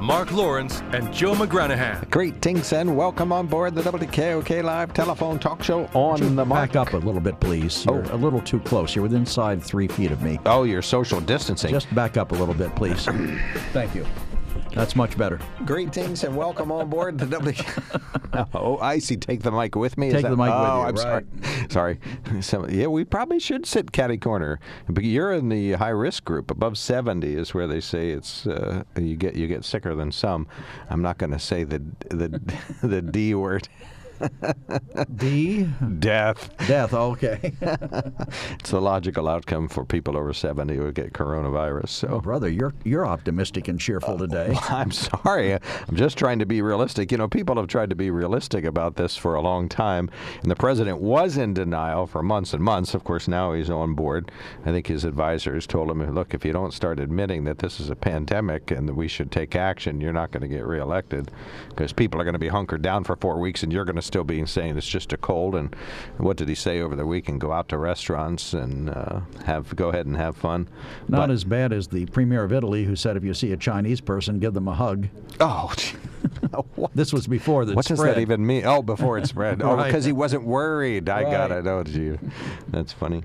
Mark Lawrence and Joe McGranahan. Greetings and welcome on board the WKOK Live telephone talk show on the mark. Back up a little bit, please. You're Oh. a little too close. You're within inside three feet of me. Oh, you're social distancing. Just back up a little bit, please. Thank you. That's much better. Greetings and welcome on board the W. oh, I see. Take the mic with me. Is Take that- the mic with oh, you, I'm sorry. Sorry. So, yeah, we probably should sit catty corner. But you're in the high risk group. Above 70 is where they say it's uh, you get you get sicker than some. I'm not going to say the the the D word. D. Death. Death. Okay. It's the logical outcome for people over 70 who get coronavirus. So. Brother, you're you're optimistic and cheerful uh, today. I'm sorry. I'm just trying to be realistic. You know, people have tried to be realistic about this for a long time, and the president was in denial for months and months. Of course, now he's on board. I think his advisors told him, look, if you don't start admitting that this is a pandemic and that we should take action, you're not going to get reelected because people are going to be hunkered down for four weeks and you're going to still being saying it's just a cold. And what did he say over the weekend? Go out to restaurants and uh, have go ahead and have fun. Not But- as bad as the premier of Italy, who said if you see a Chinese person, give them a hug. Oh? This was before the What does that even mean? Oh, before it spread. Oh, Right. because he wasn't worried. I got it. Oh, you. That's funny.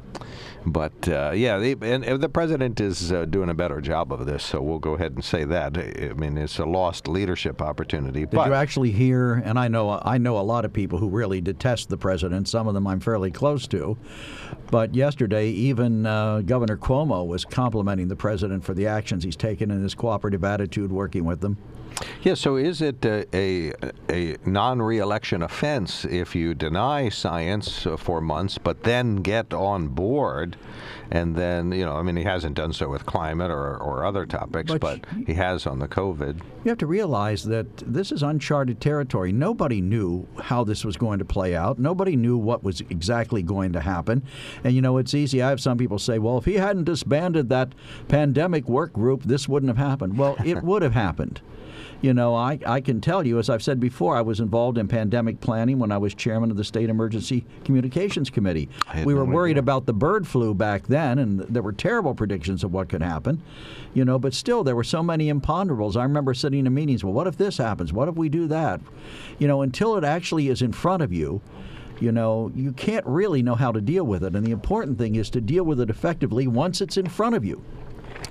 But uh, yeah, the, and, and the president is uh, doing a better job of this, so we'll go ahead and say that. I mean, it's a lost leadership opportunity. Did but you actually hear? And I know I know a lot of people who really detest the president. Some of them I'm fairly close to. But yesterday, even uh, Governor Cuomo was complimenting the president for the actions he's taken and his cooperative attitude working with them. Yeah, so is it a, a, a non reelection offense if you deny science for months but then get on board? And then, you know, I mean, he hasn't done so with climate or, or other topics, But but he has on the COVID. You have to realize that this is uncharted territory. Nobody knew how this was going to play out. Nobody knew what was exactly going to happen. And you know, it's easy. I have some people say, well, if he hadn't disbanded that pandemic work group, this wouldn't have happened. Well, it would have happened. You know, I, I can tell you, as I've said before, I was involved in pandemic planning when I was chairman of the State Emergency Communications Committee. We no were idea. worried about the bird flu back then, and there were terrible predictions of what could happen. You know, but still, there were so many imponderables. I remember sitting in meetings. Well, what if this happens? What if we do that? You know, until it actually is in front of you, you know, you can't really know how to deal with it. And the important thing is to deal with it effectively once it's in front of you.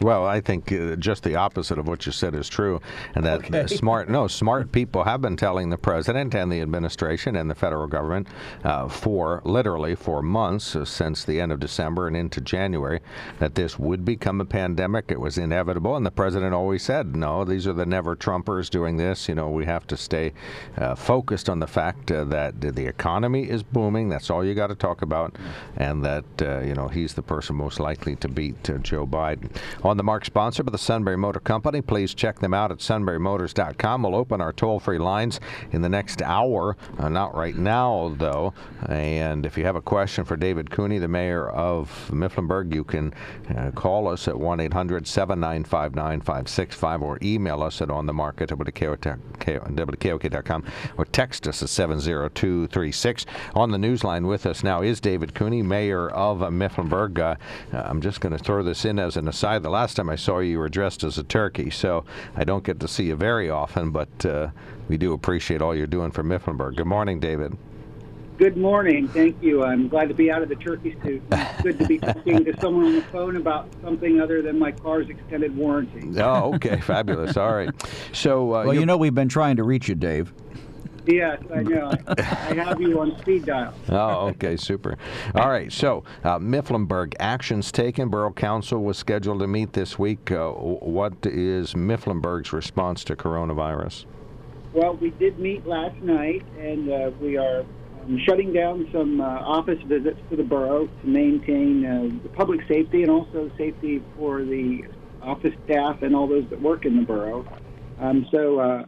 Well, I think uh, just the opposite of what you said is true, and that uh, Okay. smart no smart people have been telling the president and the administration and the federal government uh, for literally for months uh, since the end of December and into January that this would become a pandemic. It was inevitable, and the president always said, "No, these are the never Trumpers doing this. You know, we have to stay uh, focused on the fact uh, that the economy is booming. That's all you got to talk about, and that uh, you know he's the person most likely to beat uh, Joe Biden." On the mark, sponsored by the Sunbury Motor Company. Please check them out at sunburymotors.com. We'll open our toll-free lines in the next hour. Uh, not right now, though. And if you have a question for David Cooney, the mayor of Mifflinburg, you can uh, call us at 1-800-795-9565 or email us at onthemark at or text us at 70236. On the newsline with us now is David Cooney, mayor of Mifflinburg. Uh, I'm just going to throw this in as an aside. The last time I saw you, you were dressed as a turkey, so I don't get to see you very often, but uh, we do appreciate all you're doing for Mifflinburg. Good morning, David. Good morning. Thank you. I'm glad to be out of the turkey suit. It's good to be talking to someone on the phone about something other than my car's extended warranty. Oh, okay, fabulous. All right. So, uh, Well, you- you know, we've been trying to reach you, Dave. Yes, I know. I have you on speed dial. Oh, okay, super. All right, so uh, Mifflinburg actions taken. Borough Council was scheduled to meet this week. Uh, what is Mifflinburg's response to coronavirus? Well, we did meet last night, and uh, we are um, shutting down some uh, office visits to the borough to maintain uh, the public safety and also safety for the office staff and all those that work in the borough. Um, so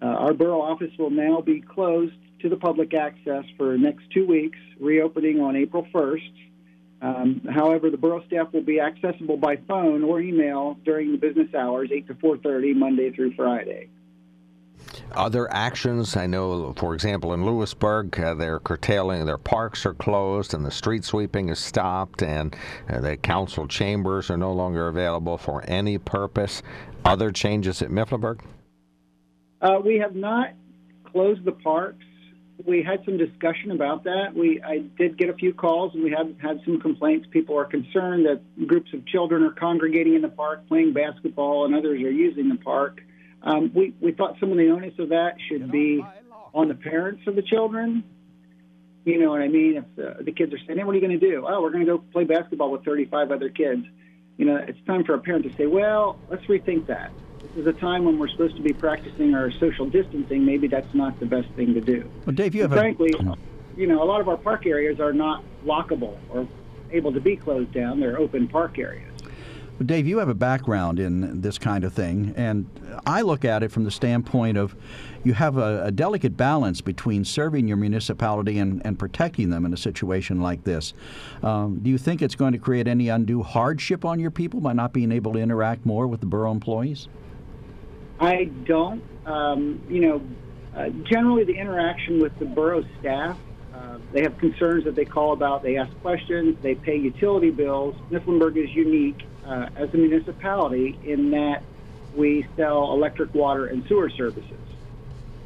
uh, our borough office will now be closed to the public access for the next two weeks, reopening on April 1st. Um, however, the borough staff will be accessible by phone or email during the business hours, 8 to 4:30, Monday through Friday. Other actions, I know, for example, in Lewisburg, uh, they're curtailing, their parks are closed and the street sweeping is stopped, and uh, the council chambers are no longer available for any purpose. Other changes at Mifflinburg? Uh, we have not closed the parks. We had some discussion about that. We I did get a few calls, and we have had some complaints. People are concerned that groups of children are congregating in the park, playing basketball, and others are using the park. Um, we, we thought some of the onus of that should be on the parents of the children. You know what I mean? If the, kids are saying, hey, what are you going to do? Oh, we're going to go play basketball with 35 other kids. You know, it's time for a parent to say, well, let's rethink that. This is a time when we're supposed to be practicing our social distancing. Maybe that's not the best thing to do. Well, Dave, you have frankly, a... you know, a lot of our park areas are not lockable or able to be closed down. They're open park areas. Dave, you have a background in this kind of thing, and I look at it from the standpoint of you have a, a delicate balance between serving your municipality and, and, protecting them in a situation like this. Um, do you think it's going to create any undue hardship on your people by not being able to interact more with the borough employees? I don't. Um, you know, uh, generally the interaction with the borough staff uh, they have concerns that they call about. They ask questions. They pay utility bills. Mifflinburg is unique uh, as a municipality in that we sell electric, water, and sewer services.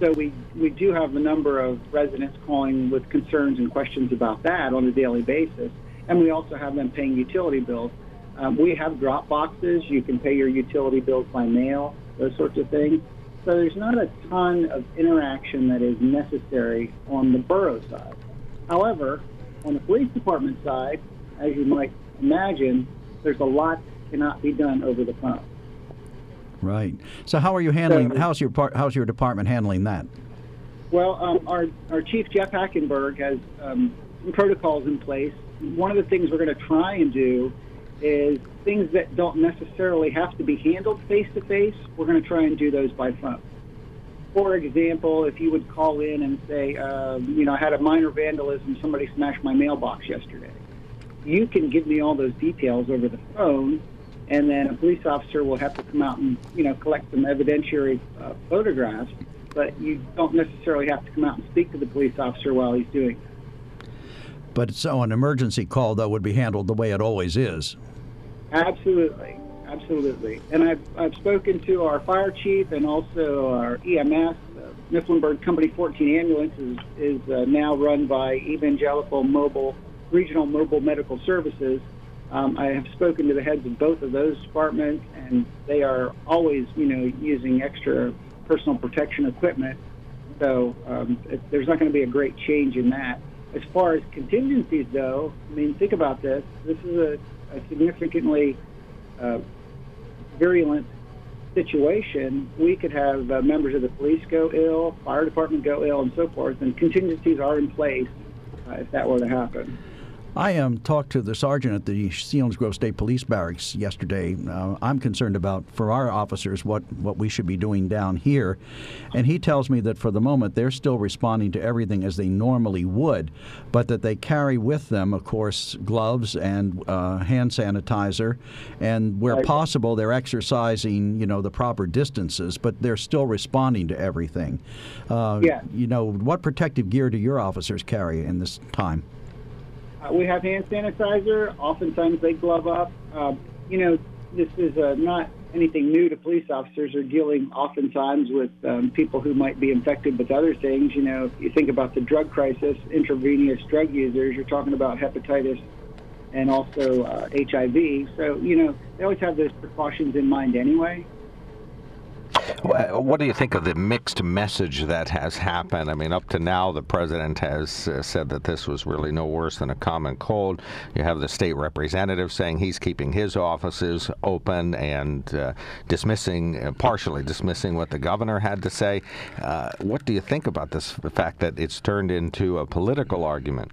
So we, we do have a number of residents calling with concerns and questions about that on a daily basis. And we also have them paying utility bills. Um, we have drop boxes. You can pay your utility bills by mail, those sorts of things. So there's not a ton of interaction that is necessary on the borough side. However, on the police department side, as you might imagine, there's a lot that cannot be done over the phone. Right. So how are you handling? So, how's your part, how's your department handling that? Well, um, our our chief Jeff Hackenberg has um, some protocols in place. One of the things we're going to try and do is things that don't necessarily have to be handled face to face. We're going to try and do those by phone. For example, if you would call in and say, uh, you know, I had a minor vandalism, somebody smashed my mailbox yesterday you can give me all those details over the phone, and then a police officer will have to come out and you know collect some evidentiary uh, photographs. But you don't necessarily have to come out and speak to the police officer while he's doing it. But so an emergency call though would be handled the way it always is. Absolutely, absolutely. And I've I've spoken to our fire chief and also our EMS. Uh, Mifflinburg Company 14 ambulance is, is uh, now run by Evangelical Mobile Regional Mobile Medical Services. Um, I have spoken to the heads of both of those departments, and they are always, you know, using extra personal protection equipment. So um, it, there's not going to be a great change in that. As far as contingencies, though, I mean, think about this. This is a, a significantly uh, virulent situation. We could have uh, members of the police go ill, fire department go ill, and so forth, and contingencies are in place uh, if that were to happen. I um, talked to the sergeant at the Selinsgrove State Police Barracks yesterday. Uh, I'm concerned about, for our officers, what, what we should be doing down here. And he tells me that for the moment they're still responding to everything as they normally would, but that they carry with them, of course, gloves and uh, hand sanitizer. And where possible, they're exercising, you know, the proper distances, but they're still responding to everything. Uh, yeah. You know, what protective gear do your officers carry in this time? Uh, we have hand sanitizer. Oftentimes they glove up. Uh, you know, this is uh, not anything new to police officers. Are dealing oftentimes with um, people who might be infected with other things. You know, if you think about the drug crisis, intravenous drug users, you're talking about hepatitis and also uh, HIV. So, you know, they always have those precautions in mind anyway. What do you think of the mixed message that has happened? I mean, up to now, the president has uh, said that this was really no worse than a common cold. You have the state representative saying he's keeping his offices open and uh, dismissing, uh, partially dismissing what the governor had to say. Uh, what do you think about this, the fact that it's turned into a political argument?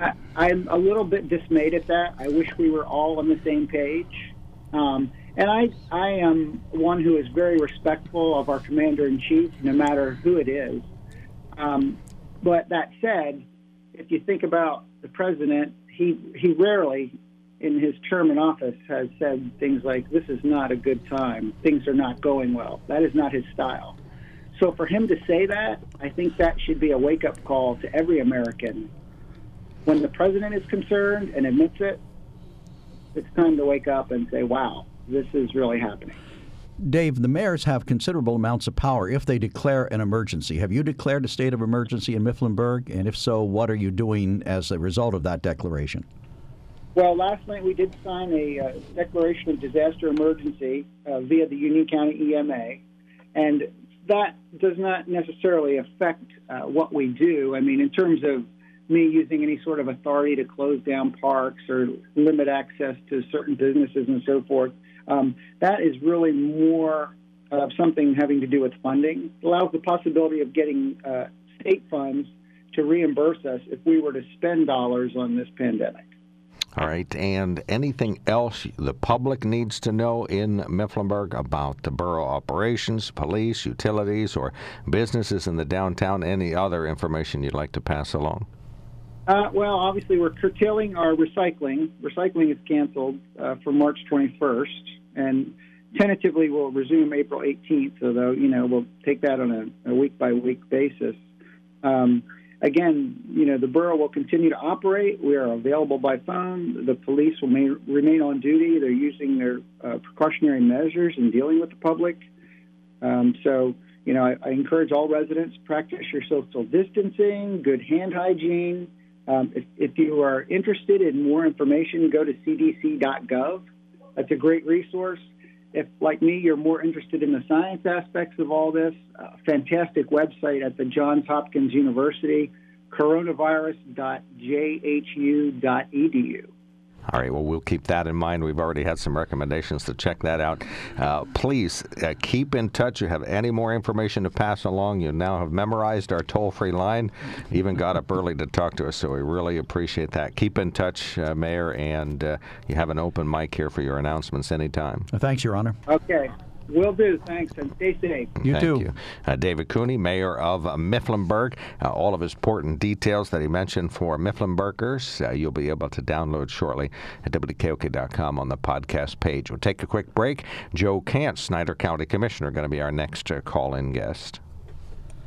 I, am a little bit dismayed at that. I wish we were all on the same page. Um, and I, I am one who is very respectful of our commander in chief, no matter who it is. Um, but that said, if you think about the president, he, he rarely, in his term in office, has said things like, This is not a good time. Things are not going well. That is not his style. So for him to say that, I think that should be a wake up call to every American. When the president is concerned and admits it, it's time to wake up and say, wow, this is really happening. Dave, the mayors have considerable amounts of power if they declare an emergency. Have you declared a state of emergency in Mifflinburg? And if so, what are you doing as a result of that declaration? Well, last night we did sign a uh, declaration of disaster emergency uh, via the Union County EMA, and that does not necessarily affect uh, what we do. I mean, in terms of me using any sort of authority to close down parks or limit access to certain businesses and so forth. Um, that is really more of something having to do with funding. It allows the possibility of getting uh, state funds to reimburse us if we were to spend dollars on this pandemic. All right, and anything else the public needs to know in Mifflinburg about the borough operations, police, utilities, or businesses in the downtown? Any other information you'd like to pass along? Uh, well, obviously, we're curtailing our recycling. Recycling is canceled uh, for March 21st, and tentatively we'll resume April 18th. Although you know we'll take that on a, week by week basis. Um, again, you know the borough will continue to operate. We are available by phone. The police will may, remain on duty. They're using their uh, precautionary measures in dealing with the public. Um, so you know, I, I, encourage all residents practice your social distancing, good hand hygiene, um, if, if, you are interested in more information, go to cdc.gov. That's a great resource. If, like me, you're more interested in the science aspects of all this, uh, fantastic website at the Johns Hopkins University, coronavirus.jhu.edu. All right, well, we'll keep that in mind. We've already had some recommendations to check that out. Uh, please uh, keep in touch. You have any more information to pass along, you now have memorized our toll free line. Even got up early to talk to us, so we really appreciate that. Keep in touch, uh, Mayor, and uh, you have an open mic here for your announcements anytime. Thanks, Your Honor. Okay. Will do. Thanks, and stay safe. You Thank too. You. Uh, David Cooney, mayor of uh, Mifflinburg. Uh, all of his important details that he mentioned for Mifflinburgers, uh, you'll be able to download shortly at WKOK.com on the podcast page. We'll take a quick break. Joe Kantz, Snyder County Commissioner, going to be our next uh, call-in guest.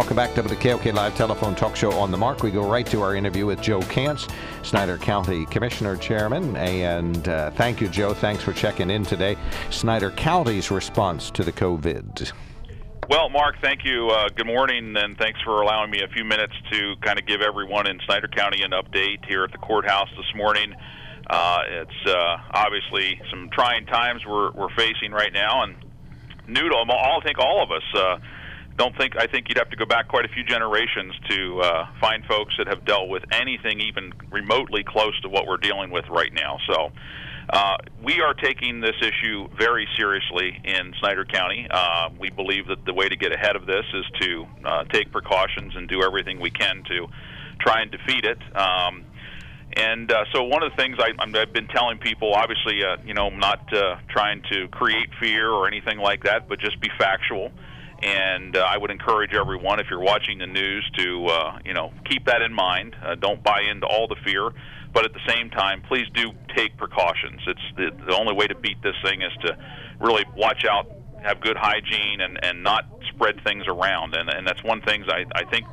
Welcome back to the KOK Live Telephone Talk Show on the Mark. We go right to our interview with Joe Kantz, Snyder County Commissioner Chairman. And uh, thank you, Joe. Thanks for checking in today. Snyder County's response to the COVID. Well, Mark, thank you. Uh, good morning, and thanks for allowing me a few minutes to kind of give everyone in Snyder County an update here at the courthouse this morning. Uh, it's uh, obviously some trying times we're, we're facing right now, and new to all, I think all of us. Uh, don't think I think you'd have to go back quite a few generations to uh, find folks that have dealt with anything even remotely close to what we're dealing with right now. So. Uh, we are taking this issue very seriously in Snyder County. Uh, we believe that the way to get ahead of this is to uh, take precautions and do everything we can to try and defeat it. Um, and uh, so, one of the things I, I've been telling people, obviously, uh, you know, I'm not uh, trying to create fear or anything like that, but just be factual. And uh, I would encourage everyone, if you're watching the news, to uh, you know keep that in mind. Uh, don't buy into all the fear, but at the same time, please do take precautions. It's the, the only way to beat this thing is to really watch out, have good hygiene, and and not spread things around. And and that's one thing I I think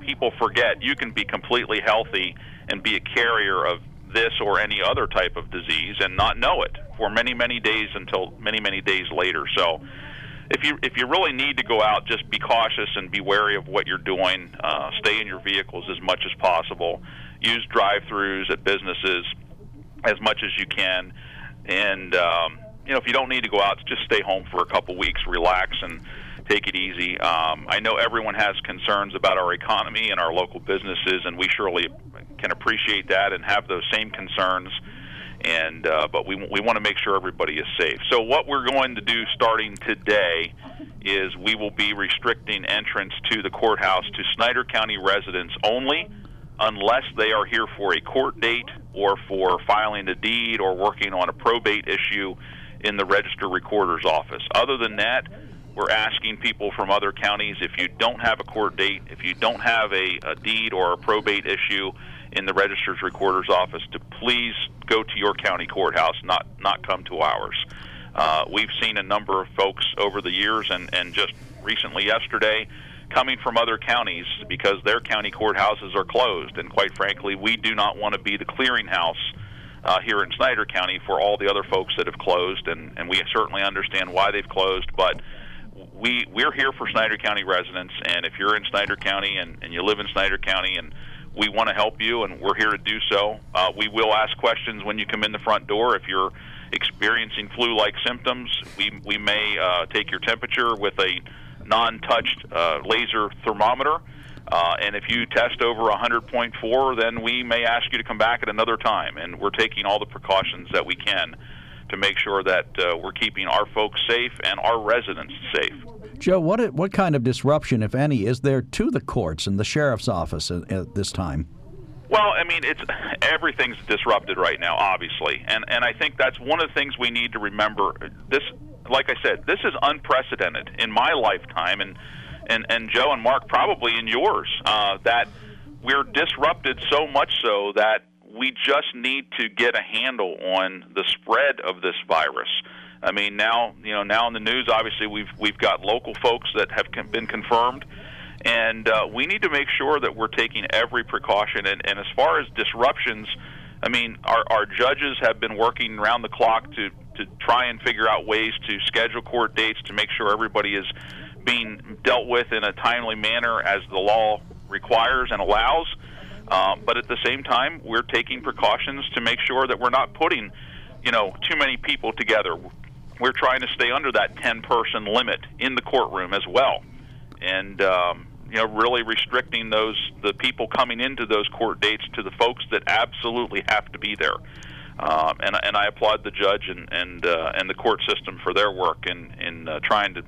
people forget. You can be completely healthy and be a carrier of this or any other type of disease and not know it for many many days until many many days later. So if you if you really need to go out, just be cautious and be wary of what you're doing. Uh, stay in your vehicles as much as possible. Use drive-throughs at businesses as much as you can, and um, you know if you don't need to go out, just stay home for a couple weeks, relax, and take it easy. Um, I know everyone has concerns about our economy and our local businesses, and we surely can appreciate that and have those same concerns. And uh, but we we want to make sure everybody is safe. So what we're going to do starting today is we will be restricting entrance to the courthouse to Snyder County residents only, unless they are here for a court date or for filing a deed or working on a probate issue in the register recorder's office. Other than that, we're asking people from other counties if you don't have a court date, if you don't have a, a deed or a probate issue in the register's recorder's office, to please go to your county courthouse, not not come to ours. Uh, we've seen a number of folks over the years, and and just recently yesterday, coming from other counties because their county courthouses are closed, and quite frankly, we do not want to be the clearinghouse. Uh, here in Snyder County, for all the other folks that have closed, and, and we certainly understand why they've closed, but we we're here for Snyder County residents, and if you're in Snyder County and, and you live in Snyder County, and we want to help you, and we're here to do so. Uh, we will ask questions when you come in the front door. If you're experiencing flu-like symptoms, we we may uh, take your temperature with a non-touched uh, laser thermometer. Uh, and if you test over 100.4, then we may ask you to come back at another time. And we're taking all the precautions that we can to make sure that uh, we're keeping our folks safe and our residents safe. Joe, what what kind of disruption, if any, is there to the courts and the sheriff's office at, at this time? Well, I mean, it's everything's disrupted right now, obviously, and and I think that's one of the things we need to remember. This, like I said, this is unprecedented in my lifetime, and and and Joe and Mark probably in yours. Uh, that we're disrupted so much so that we just need to get a handle on the spread of this virus. I mean, now you know, now in the news, obviously we've we've got local folks that have been confirmed, and uh, we need to make sure that we're taking every precaution. And, and as far as disruptions, I mean, our our judges have been working around the clock to to try and figure out ways to schedule court dates to make sure everybody is being dealt with in a timely manner as the law requires and allows. Um, but at the same time, we're taking precautions to make sure that we're not putting, you know, too many people together. We're trying to stay under that 10-person limit in the courtroom as well, and um, you know, really restricting those the people coming into those court dates to the folks that absolutely have to be there. Um, and, and I applaud the judge and and uh, and the court system for their work in in uh, trying to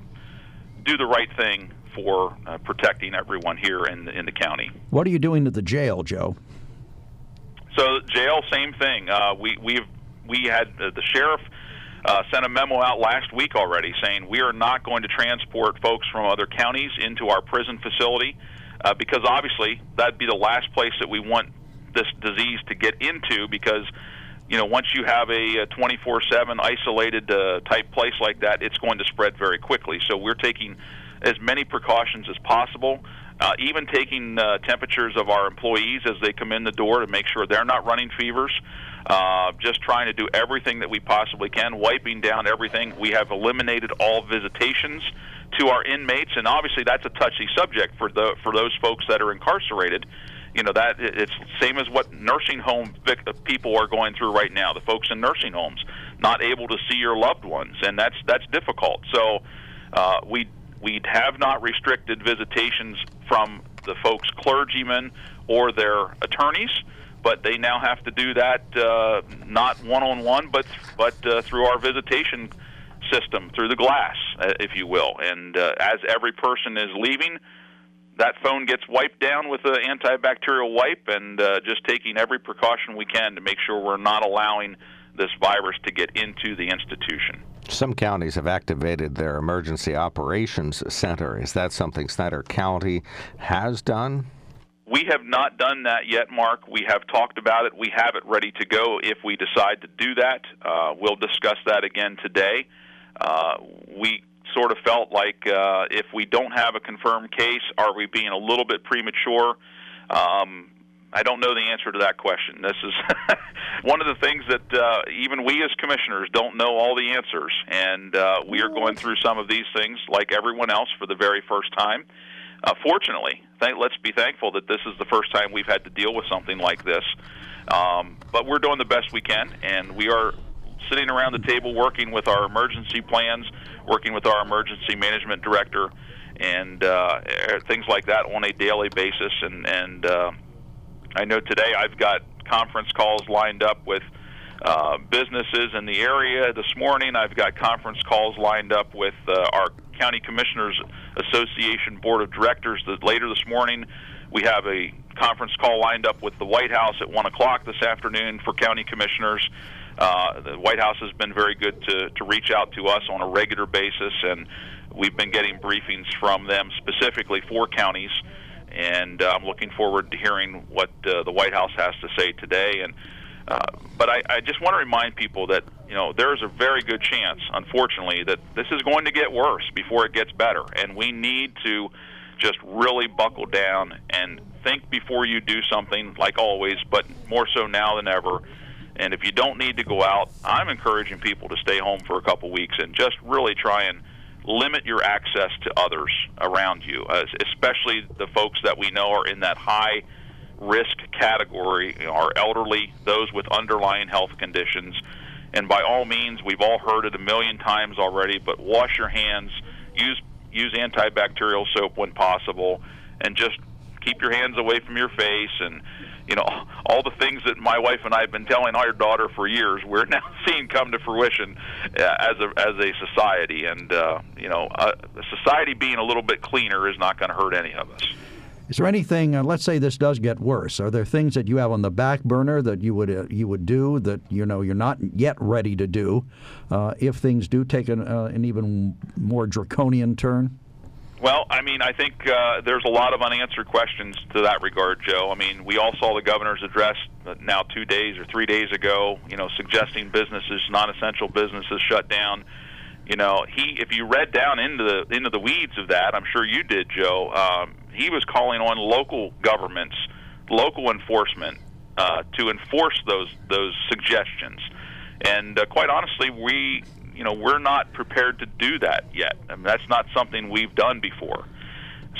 do the right thing for uh, protecting everyone here in the, in the county. What are you doing at the jail, Joe? So jail, same thing. Uh, we we've we had uh, the sheriff uh, sent a memo out last week already saying we are not going to transport folks from other counties into our prison facility uh, because obviously that'd be the last place that we want this disease to get into because you know once you have a 24/7 isolated uh, type place like that, it's going to spread very quickly. So we're taking as many precautions as possible. Uh, even taking uh, temperatures of our employees as they come in the door to make sure they're not running fevers. Uh, just trying to do everything that we possibly can, wiping down everything. We have eliminated all visitations to our inmates, and obviously that's a touchy subject for the for those folks that are incarcerated. You know that it's same as what nursing home people are going through right now. The folks in nursing homes not able to see your loved ones, and that's that's difficult. So uh, we We have not restricted visitations from the folks, clergymen or their attorneys, but they now have to do that uh, not one on one, but but uh, through our visitation system, through the glass, uh, if you will. And uh, as every person is leaving, that phone gets wiped down with an antibacterial wipe, and uh, just taking every precaution we can to make sure we're not allowing this virus to get into the institution. Some counties have activated their emergency operations center. Is that something Snyder County has done? We have not done that yet, Mark. We have talked about it. We have it ready to go if we decide to do that. Uh, we'll discuss that again today. Uh, we sort of felt like uh, if we don't have a confirmed case, are we being a little bit premature? Um, I don't know the answer to that question. This is one of the things that uh, even we as commissioners don't know all the answers, and uh, we are going through some of these things like everyone else for the very first time. Uh, fortunately, th- let's be thankful that this is the first time we've had to deal with something like this. Um, but we're doing the best we can, and we are sitting around the table working with our emergency plans, working with our emergency management director, and uh, things like that on a daily basis. And, and uh, I know today I've got conference calls lined up with uh, businesses in the area. This morning I've got conference calls lined up with uh, our County Commissioners Association Board of Directors. That later this morning we have a conference call lined up with the White House at one o'clock this afternoon for county commissioners. Uh, the White House has been very good to, to reach out to us on a regular basis, and we've been getting briefings from them specifically for counties. And uh, I'm looking forward to hearing what uh, the White House has to say today. And uh, but I, I just want to remind people that you know there is a very good chance, unfortunately, that this is going to get worse before it gets better, and we need to just really buckle down and think before you do something, like always, but more so now than ever and if you don't need to go out, I'm encouraging people to stay home for a couple weeks and just really try and limit your access to others around you, especially the folks that we know are in that high risk category, you know, our elderly, those with underlying health conditions. And by all means, we've all heard it a million times already, but wash your hands, use use antibacterial soap when possible, and just keep your hands away from your face and you know all the things that my wife and I have been telling our daughter for years we're now seeing come to fruition uh, as a as a society. And uh, you know uh, society being a little bit cleaner is not going to hurt any of us is there anything? Uh, let's say this does get worse. Are there things that you have on the back burner that you would uh, you would do that you know you're not yet ready to do uh, if things do take an, uh, an even more draconian turn? Well, I mean, I think uh, there's a lot of unanswered questions to that regard, Joe. I mean, we all saw the governor's address now two days or three days ago, you know, suggesting businesses, non-essential businesses, shut down. You know, he if you read down into the into the weeds of that, I'm sure you did, Joe. Um, he was calling on local governments, local enforcement, uh, to enforce those those suggestions. And uh, quite honestly, we you know we're not prepared to do that yet. I mean, that's not something we've done before.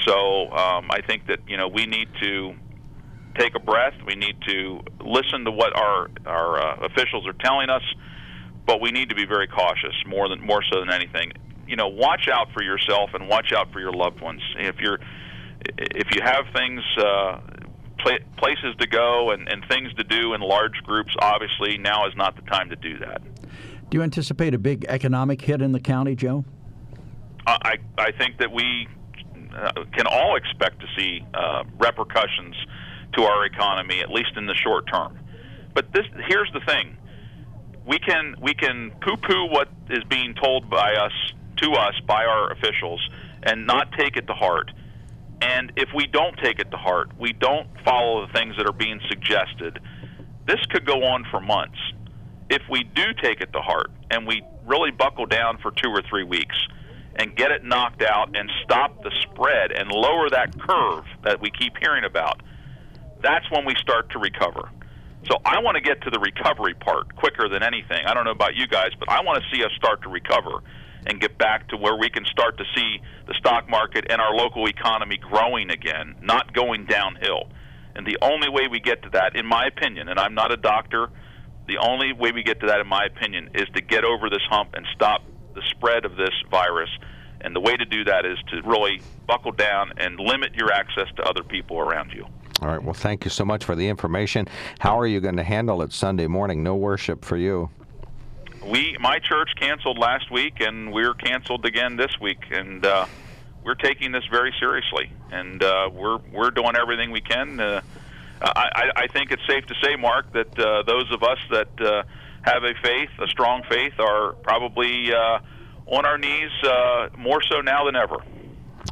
So um, I think that you know we need to take a breath. We need to listen to what our our uh, officials are telling us, but we need to be very cautious more than more so than anything. You know, watch out for yourself and watch out for your loved ones. If you're if you have things. Uh, places to go and, and things to do in large groups, obviously now is not the time to do that. Do you anticipate a big economic hit in the county, Joe? I, I think that we uh, can all expect to see uh, repercussions to our economy, at least in the short term. But this, here's the thing: we can we can poo-poo what is being told by us to us by our officials, and not take it to heart. And if we don't take it to heart, we don't follow the things that are being suggested. This could go on for months if we do take it to heart and we really buckle down for two or three weeks and get it knocked out and stop the spread and lower that curve that we keep hearing about, that's when we start to recover. So I want to get to the recovery part quicker than anything. I don't know about you guys, but I want to see us start to recover and get back to where we can start to see the stock market and our local economy growing again, not going downhill. And the only way we get to that, in my opinion, and I'm not a doctor, the only way we get to that, in my opinion, is to get over this hump and stop the spread of this virus And the way to do that is to really buckle down and limit your access to other people around you. All right. Well, thank you so much for the information. How are you going to handle it Sunday morning? No worship for you. We, my church, canceled last week, and we're canceled again this week, and uh, we're taking this very seriously, and uh, we're we're doing everything we can. Uh, I, I think it's safe to say, Mark, that uh, those of us that uh, have a faith, a strong faith, are probably uh, on our knees uh, more so now than ever.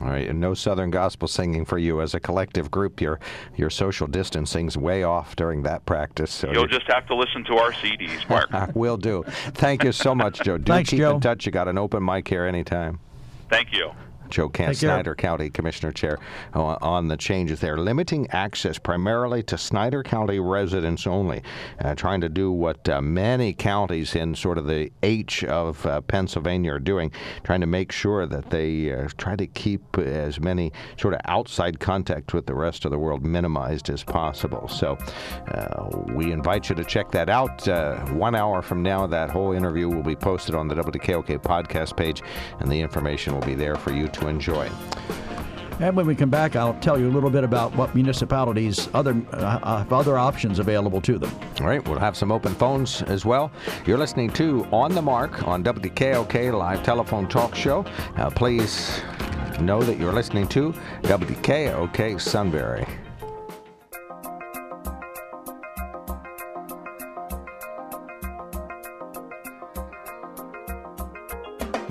All right, and no Southern gospel singing for you as a collective group. Your your social distancing's way off during that practice. So You'll just have to listen to our CDs, Mark. Will do. Thank you so much, Joe. Do Thanks, keep Joe. in touch. You got an open mic here anytime. Thank you. Joe Kantz, Snyder County Commissioner Chair, uh, on the changes there, limiting access primarily to Snyder County residents only, uh, trying to do what uh, many counties in sort of the H of uh, Pennsylvania are doing, trying to make sure that they uh, try to keep as many sort of outside contact with the rest of the world minimized as possible. So uh, we invite you to check that out. one hour from now, that whole interview will be posted on the WKOK podcast page, and the information will be there for you to enjoy. And when we come back, I'll tell you a little bit about what municipalities other uh, have other options available to them. All right, we'll have some open phones as well. You're listening to On the Mark on WKOK Live Telephone Talk Show. Uh, please know that you're listening to WKOK Sunbury.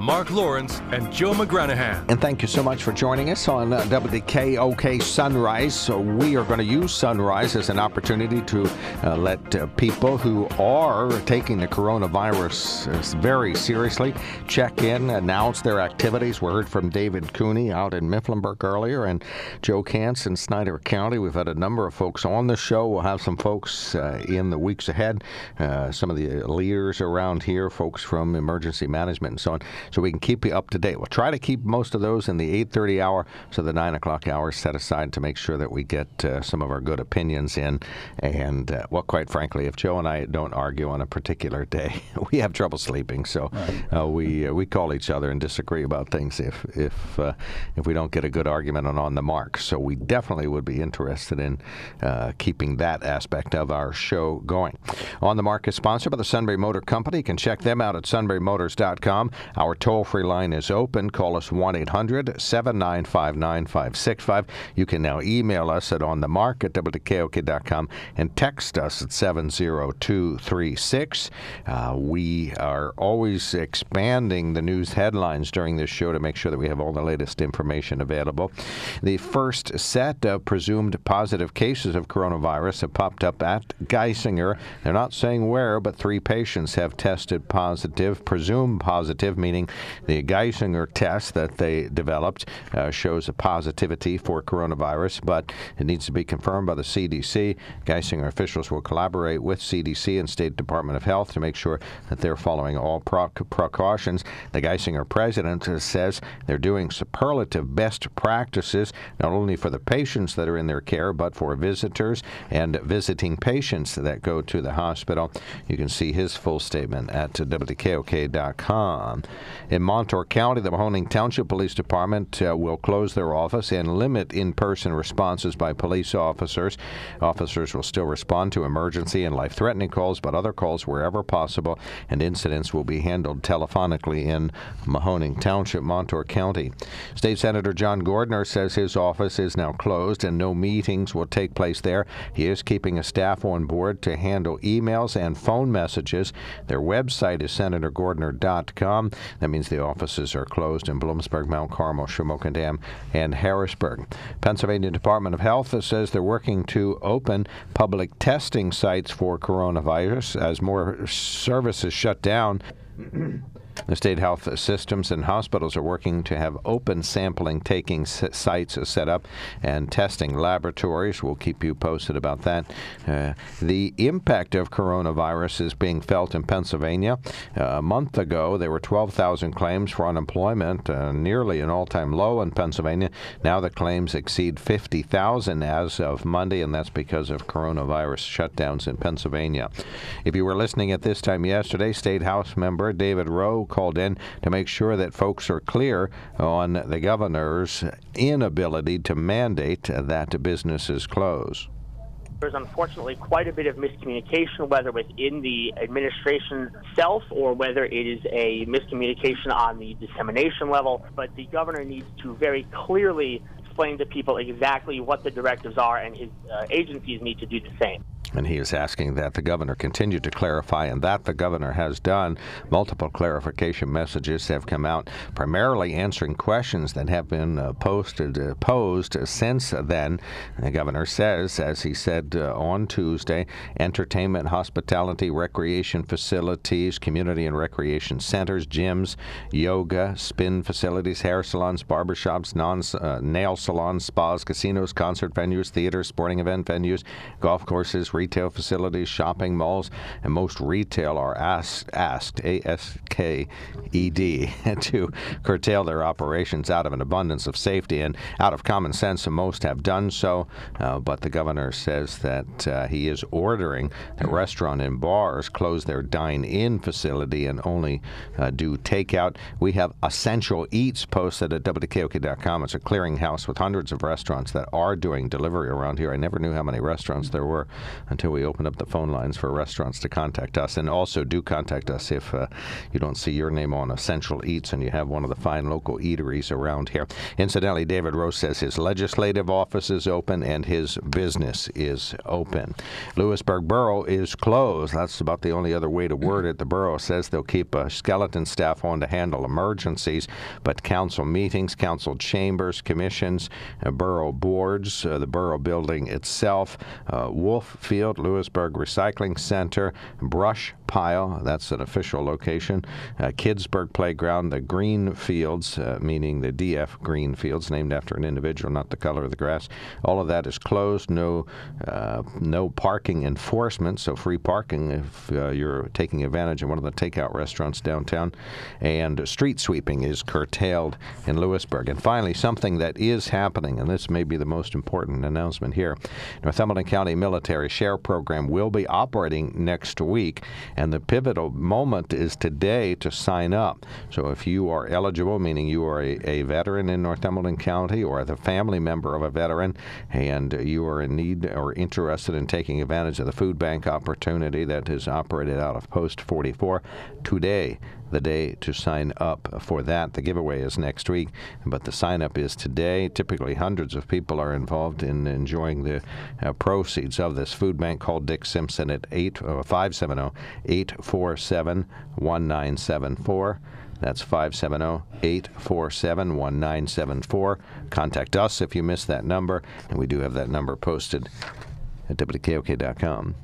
Mark Lawrence, and Joe McGranahan. And thank you so much for joining us on uh, WKOK Sunrise. So we are going to use Sunrise as an opportunity to uh, let uh, people who are taking the coronavirus uh, very seriously check in, announce their activities. We heard from David Cooney out in Mifflinburg earlier and Joe Kantz in Snyder County. We've had a number of folks on the show. We'll have some folks uh, in the weeks ahead, uh, some of the leaders around here, folks from emergency management and so on so we can keep you up to date. We'll try to keep most of those in the 8:30 hour, so the 9 o'clock hour set aside to make sure that we get uh, some of our good opinions in. And uh, well, quite frankly, if Joe and I don't argue on a particular day, we have trouble sleeping. So uh, we uh, we call each other and disagree about things if if uh, if we don't get a good argument on on the mark. So we definitely would be interested in uh, keeping that aspect of our show going. On the Mark is sponsored by the Sunbury Motor Company. You can check them out at sunburymotors.com. Our toll free line is open. Call us 1 800 795 9565. You can now email us at onthemark at WKOK.com and text us at 70236. Uh, we are always expanding the news headlines during this show to make sure that we have all the latest information available. The first set of presumed positive cases of coronavirus have popped up at Geisinger. They're not saying where, but three patients have tested positive, presumed positive, meaning the Geisinger test that they developed uh, shows a positivity for coronavirus, but it needs to be confirmed by the CDC. Geisinger officials will collaborate with CDC and State Department of Health to make sure that they're following all precautions. The Geisinger president says they're doing superlative best practices, not only for the patients that are in their care, but for visitors and visiting patients that go to the hospital. You can see his full statement at WKOK.com. In Montour County, the Mahoning Township Police Department uh, will close their office and limit in person responses by police officers. Officers will still respond to emergency and life threatening calls, but other calls wherever possible, and incidents will be handled telephonically in Mahoning Township, Montour County. State Senator John Gordner says his office is now closed and no meetings will take place there. He is keeping a staff on board to handle emails and phone messages. Their website is senatorgordner.com. That means the offices are closed in Bloomsburg, Mount Carmel, Shamokin Dam, and Harrisburg. Pennsylvania Department of Health says they're working to open public testing sites for coronavirus as more services shut down. The state health systems and hospitals are working to have open sampling taking sites set up and testing laboratories. We'll keep you posted about that. Uh, the impact of coronavirus is being felt in Pennsylvania. Uh, a month ago, there were 12,000 claims for unemployment, uh, nearly an all time low in Pennsylvania. Now the claims exceed 50,000 as of Monday, and that's because of coronavirus shutdowns in Pennsylvania. If you were listening at this time yesterday, State House member David Rowe called in to make sure that folks are clear on the governor's inability to mandate that businesses close. There's unfortunately quite a bit of miscommunication, whether within the administration itself or whether it is a miscommunication on the dissemination level. But the governor needs to very clearly explain to people exactly what the directives are, and his uh, agencies need to do the same. And he is asking that the governor continue to clarify, and that the governor has done. Multiple clarification messages have come out, primarily answering questions that have been uh, posted uh, posed since then. The governor says, as he said uh, on Tuesday, entertainment, hospitality, recreation facilities, community and recreation centers, gyms, yoga, spin facilities, hair salons, barbershops, non uh, nail salons, spas, casinos, concert venues, theaters, sporting event venues, golf courses retail facilities, shopping malls, and most retail are asked, asked A-S-K-E-D, to curtail their operations out of an abundance of safety and out of common sense, and most have done so. Uh, but the governor says that uh, he is ordering that restaurant and bars close their dine-in facility and only uh, do takeout. We have Essential Eats posted at WKOK.com. It's a clearinghouse with hundreds of restaurants that are doing delivery around here. I never knew how many restaurants there were until we open up the phone lines for restaurants to contact us. And also do contact us if uh, you don't see your name on Essential Eats and you have one of the fine local eateries around here. Incidentally, David Rowe says his legislative office is open and his business is open. Lewisburg Borough is closed. That's about the only other way to word it. The borough says they'll keep a skeleton staff on to handle emergencies, but council meetings, council chambers, commissions, uh, borough boards, uh, the borough building itself, uh, Wolf Field, Field, Lewisburg Recycling Center, Brush Pile, that's an official location, uh, Kidsburg Playground, the Green Fields, uh, meaning the DF Green Fields, named after an individual, not the color of the grass. All of that is closed. No, uh, no parking enforcement, so free parking if uh, you're taking advantage of one of the takeout restaurants downtown. And street sweeping is curtailed in Lewisburg. And finally, something that is happening, and this may be the most important announcement here Northumberland County Military Share program will be operating next week, and the pivotal moment is today to sign up. So if you are eligible, meaning you are a, a veteran in Northumberland County or the family member of a veteran, and you are in need or interested in taking advantage of the food bank opportunity that is operated out of Post 44, today the day to sign up for that. The giveaway is next week, but the sign up is today. Typically, hundreds of people are involved in enjoying the uh, proceeds of this food bank. Call Dick Simpson at 8, uh, 570 847 1974. That's 570 847 1974. Contact us if you missed that number, and we do have that number posted at WKOK.com.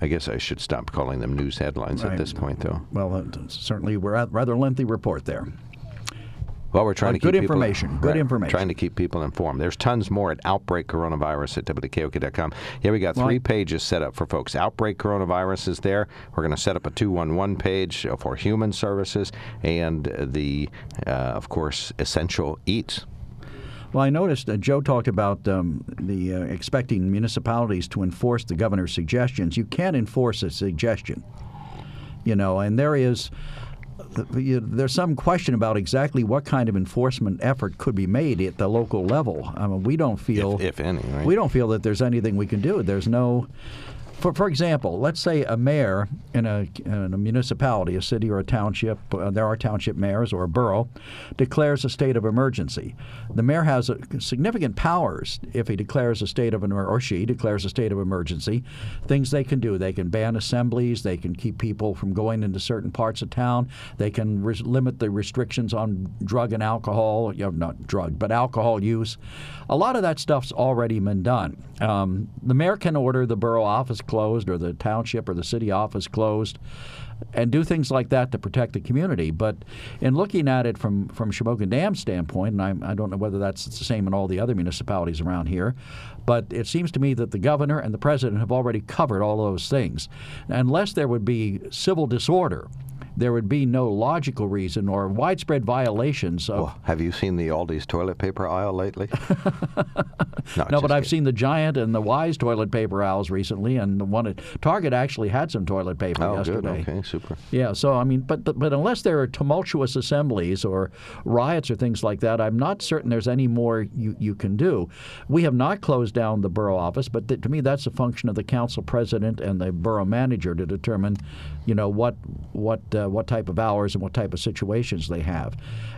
I guess I should stop calling them news headlines right. at this point, though. Well, uh, certainly we're a rather lengthy report there. Well, we're trying uh, to good keep information. People, good right, information. Trying to keep people informed. There's tons more at Outbreak Coronavirus at WKOK.com. Yeah, we got three well, pages set up for folks. Outbreak Coronavirus is there. We're going to set up a 211 page for human services and the, uh, of course, essential eats. Well, I noticed uh, Joe talked about um, the uh, expecting municipalities to enforce the governor's suggestions. You can't enforce a suggestion, you know, and there is. There's some question about exactly what kind of enforcement effort could be made at the local level. I mean, we don't feel, if, if any, right? we don't feel that there's anything we can do. There's no, for, for example, let's say a mayor in a, in a municipality, a city or a township, uh, there are township mayors or a borough, declares a state of emergency. The mayor has a, significant powers if he declares a state of or she declares a state of emergency. Things they can do: they can ban assemblies, they can keep people from going into certain parts of town, they can re- limit the restrictions on drug and alcohol, you know, not drug, but alcohol use. A lot of that stuff's already been done. Um, the mayor can order the borough office closed or the township or the city office closed. and do things like that to protect the community. But in looking at it from from Shamokin Dam's standpoint, and I, I don't know whether that's the same in all the other municipalities around here, but it seems to me that the governor and the president have already covered all those things, unless there would be civil disorder there would be no logical reason or widespread violations of. Well, have you seen the Aldi's toilet paper aisle lately? no, no but I've seen the Giant and the Weis toilet paper aisles recently, and the one at Target actually had some toilet paper oh, yesterday. Good. Okay, super. Yeah, so I mean, but, but but unless there are tumultuous assemblies or riots or things like that, I'm not certain there's any more you, you can do. We have not closed down the borough office, but th- to me, that's a function of the council president and the borough manager to determine, you know, what what uh, what type of hours and what type of situations they have.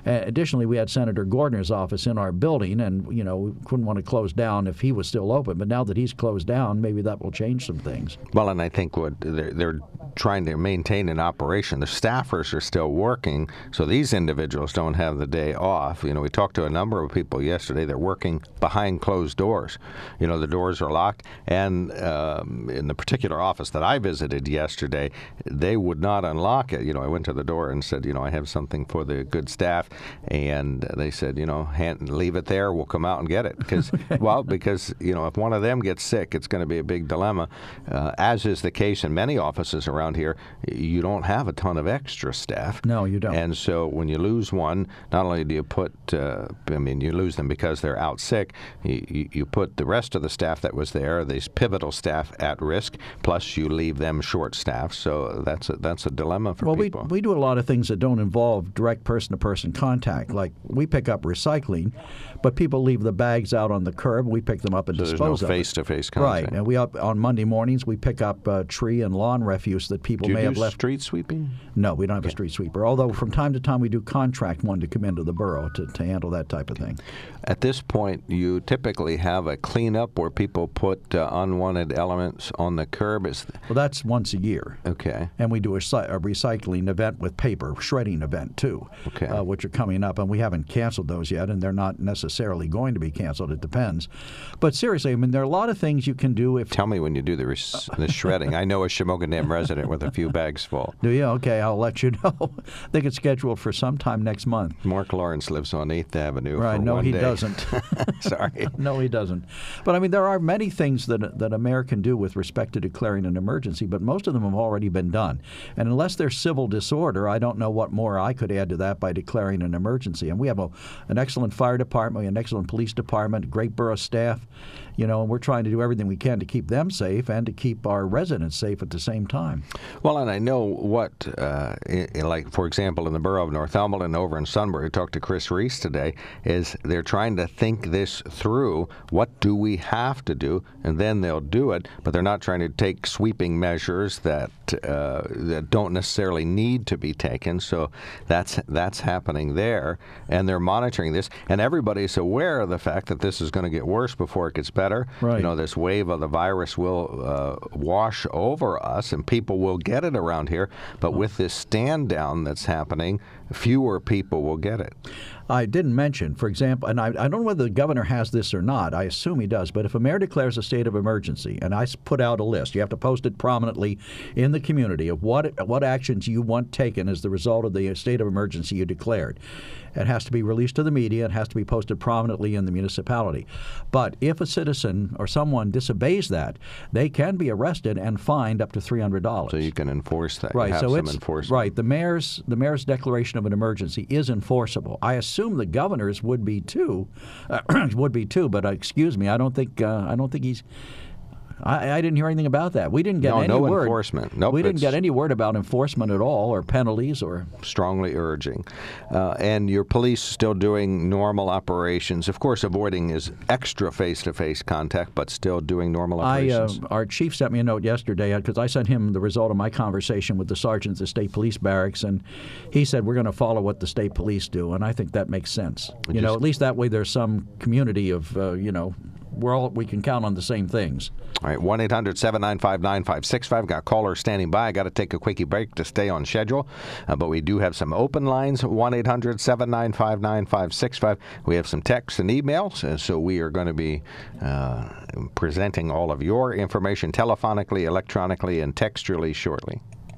Uh, additionally, we had Senator Gordner's office in our building, and you know we couldn't want to close down if he was still open. But now that he's closed down, maybe that will change some things. Well, and I think what they're, they're trying to maintain an operation. The staffers are still working, so these individuals don't have the day off. You know, we talked to a number of people yesterday. They're working behind closed doors. You know, the doors are locked, and um, in the particular office that I visited yesterday, they would not unlock it. You know, I went to the door and said, you know, I have something for the good staff, and they said, you know, hand, leave it there. We'll come out and get it because, well, because you know, if one of them gets sick, it's going to be a big dilemma, uh, as is the case in many offices around here. You don't have a ton of extra staff. No, you don't. And so when you lose one, not only do you put, uh, I mean, you lose them because they're out sick. You, you put the rest of the staff that was there, these pivotal staff, at risk. Plus, you leave them short-staffed. So that's a, that's a dilemma for well, people. Well, we, we do a lot of things that don't involve direct person-to-person contact. Like we pick up recycling, but people leave the bags out on the curb. We pick them up and so dispose there's no of face-to-face it. contact. Right, and we up on Monday mornings we pick up uh, tree and lawn refuse that people may have do left. street sweeping? No, we don't have a street sweeper. Although from time to time we do contract one to come into the borough to, to handle that type of thing. At this point, you typically have a cleanup where people put uh, unwanted elements on the curb. Is well, that's once a year. Okay. And we do a, a recycling event with paper, shredding event too, okay. uh, which are coming up, and we haven't canceled those yet, and they're not necessarily going to be canceled. It depends. But seriously, I mean, there are a lot of things you can do if. Tell me when you do the, res- the shredding. I know a Shamokin Dam resident with a few bags full. Do you? Okay, I'll let you know. I think it's scheduled for sometime next month. Mark Lawrence lives on 8th Avenue. Right, no, he day. doesn't. Sorry. no, he doesn't. But I mean, there are many things that, that a mayor can do with respect to declaring an emergency, but most of them have already been done. And unless they're civil disorder, I don't know what more I could add to that by declaring an emergency. And we have a, an excellent fire department, an excellent police department, great borough staff, you know, and we're trying to do everything we can to keep them safe and to keep our residents safe at the same time. Well, and I know what, uh, in, like, for example, in the borough of Northumberland over in Sunbury, I talked to Chris Reese today, is they're trying to think this through. What do we have to do? And then they'll do it, but they're not trying to take sweeping measures that uh, that don't necessarily need to be taken. So that's that's happening there, and they're monitoring this, and everybody's aware of the fact that this is going to get worse before it gets better. Right. You know, this wave of the virus will uh, wash over us, and people will get it around here. But with this stand down that's happening, fewer people will get it. I didn't mention, for example, and I, I, don't know whether the governor has this or not. I assume he does. But if a mayor declares a state of emergency, and I put out a list, you have to post it prominently in the community of what what actions you want taken as the result of the state of emergency you declared. It has to be released to the media. It has to be posted prominently in the municipality. But if a citizen or someone disobeys that, they can be arrested and fined up to three hundred dollars. So you can enforce that. Right. so it's enforcement. right. The mayor's the mayor's declaration of an emergency is enforceable. I assume the governor's would be too, uh, would be too. But uh, excuse me, I don't think uh, I don't think he's. I, I, didn't hear anything about that. We didn't get no, any no word. enforcement. Nope, we didn't get any word about enforcement at all, or penalties, or strongly urging. Uh, and your police still doing normal operations. Of course, avoiding is extra face-to-face contact, but still doing normal operations. I, uh, our chief sent me a note yesterday because I sent him the result of my conversation with the sergeant at state police barracks, and he said we're going to follow what the state police do, and I think that makes sense. You Just, know, at least that way there's some community of uh, you know we're all we can count on the same things. All right, 1 800 795 9565. Got callers standing by. I got to take a quickie break to stay on schedule. Uh, but we do have some open lines 1 800 795 9565. We have some texts and emails. Uh, so we are going to be uh, presenting all of your information telephonically, electronically, and textually shortly.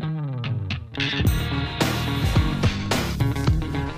Mm-hmm.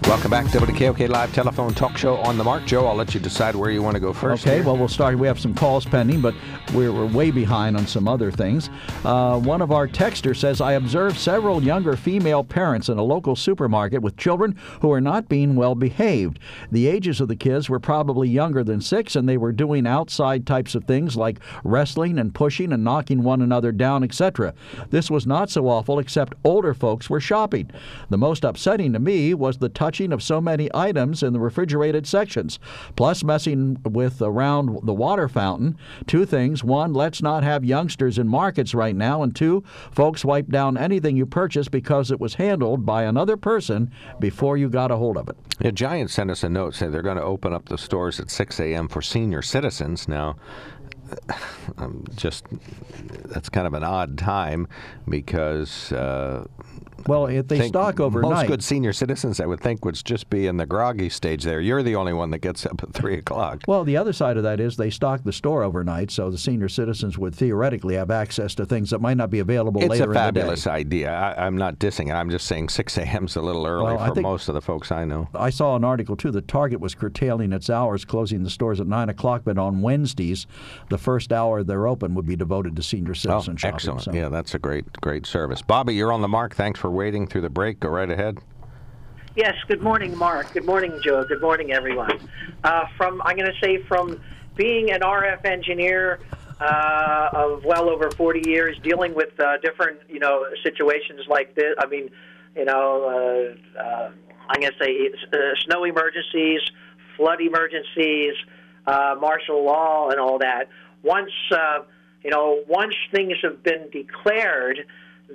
Welcome back to WKOK Live Telephone Talk Show on the Mark. Joe, I'll let you decide where you want to go first. Okay, here. well, we'll start. We have some calls pending, but we're, we're way behind on some other things. Uh, one of our texters says, I observed several younger female parents in a local supermarket with children who are not being well behaved. The ages of the kids were probably younger than six, and they were doing outside types of things like wrestling and pushing and knocking one another down, etc. This was not so awful, except older folks were shopping. The most upsetting to me was the touching of so many items in the refrigerated sections, plus messing with around the water fountain. Two things. One, let's not have youngsters in markets right now. And two, folks wipe down anything you purchase because it was handled by another person before you got a hold of it. Yeah, Giant sent us a note saying they're going to open up the stores at 6 a.m. for senior citizens. Now, I'm just that's kind of an odd time because uh, well, if they stock overnight, most good senior citizens, I would think, would just be in the groggy stage. There, you're the only one that gets up at three o'clock. Well, the other side of that is they stock the store overnight, so the senior citizens would theoretically have access to things that might not be available it's later in the day. It's a fabulous idea. I, am not dissing it. I'm just saying 6 a.m. is a little early well, for most of the folks I know. I saw an article too that Target was curtailing its hours, closing the stores at nine o'clock, but on Wednesdays, the first hour they're open would be devoted to senior citizen oh, shopping. Excellent. So. Yeah, that's a great, great service. Bobby, you're on the mark. Thanks for waiting through the break. Go right ahead. Yes. Good morning, Mark. Good morning, Joe. Good morning, everyone. Uh, from I'm going to say from being an RF engineer uh, of well over 40 years, dealing with uh, different you know situations like this. I mean, you know, uh, uh, I'm going to say uh, snow emergencies, flood emergencies, uh, martial law, and all that. Once uh, you know, once things have been declared,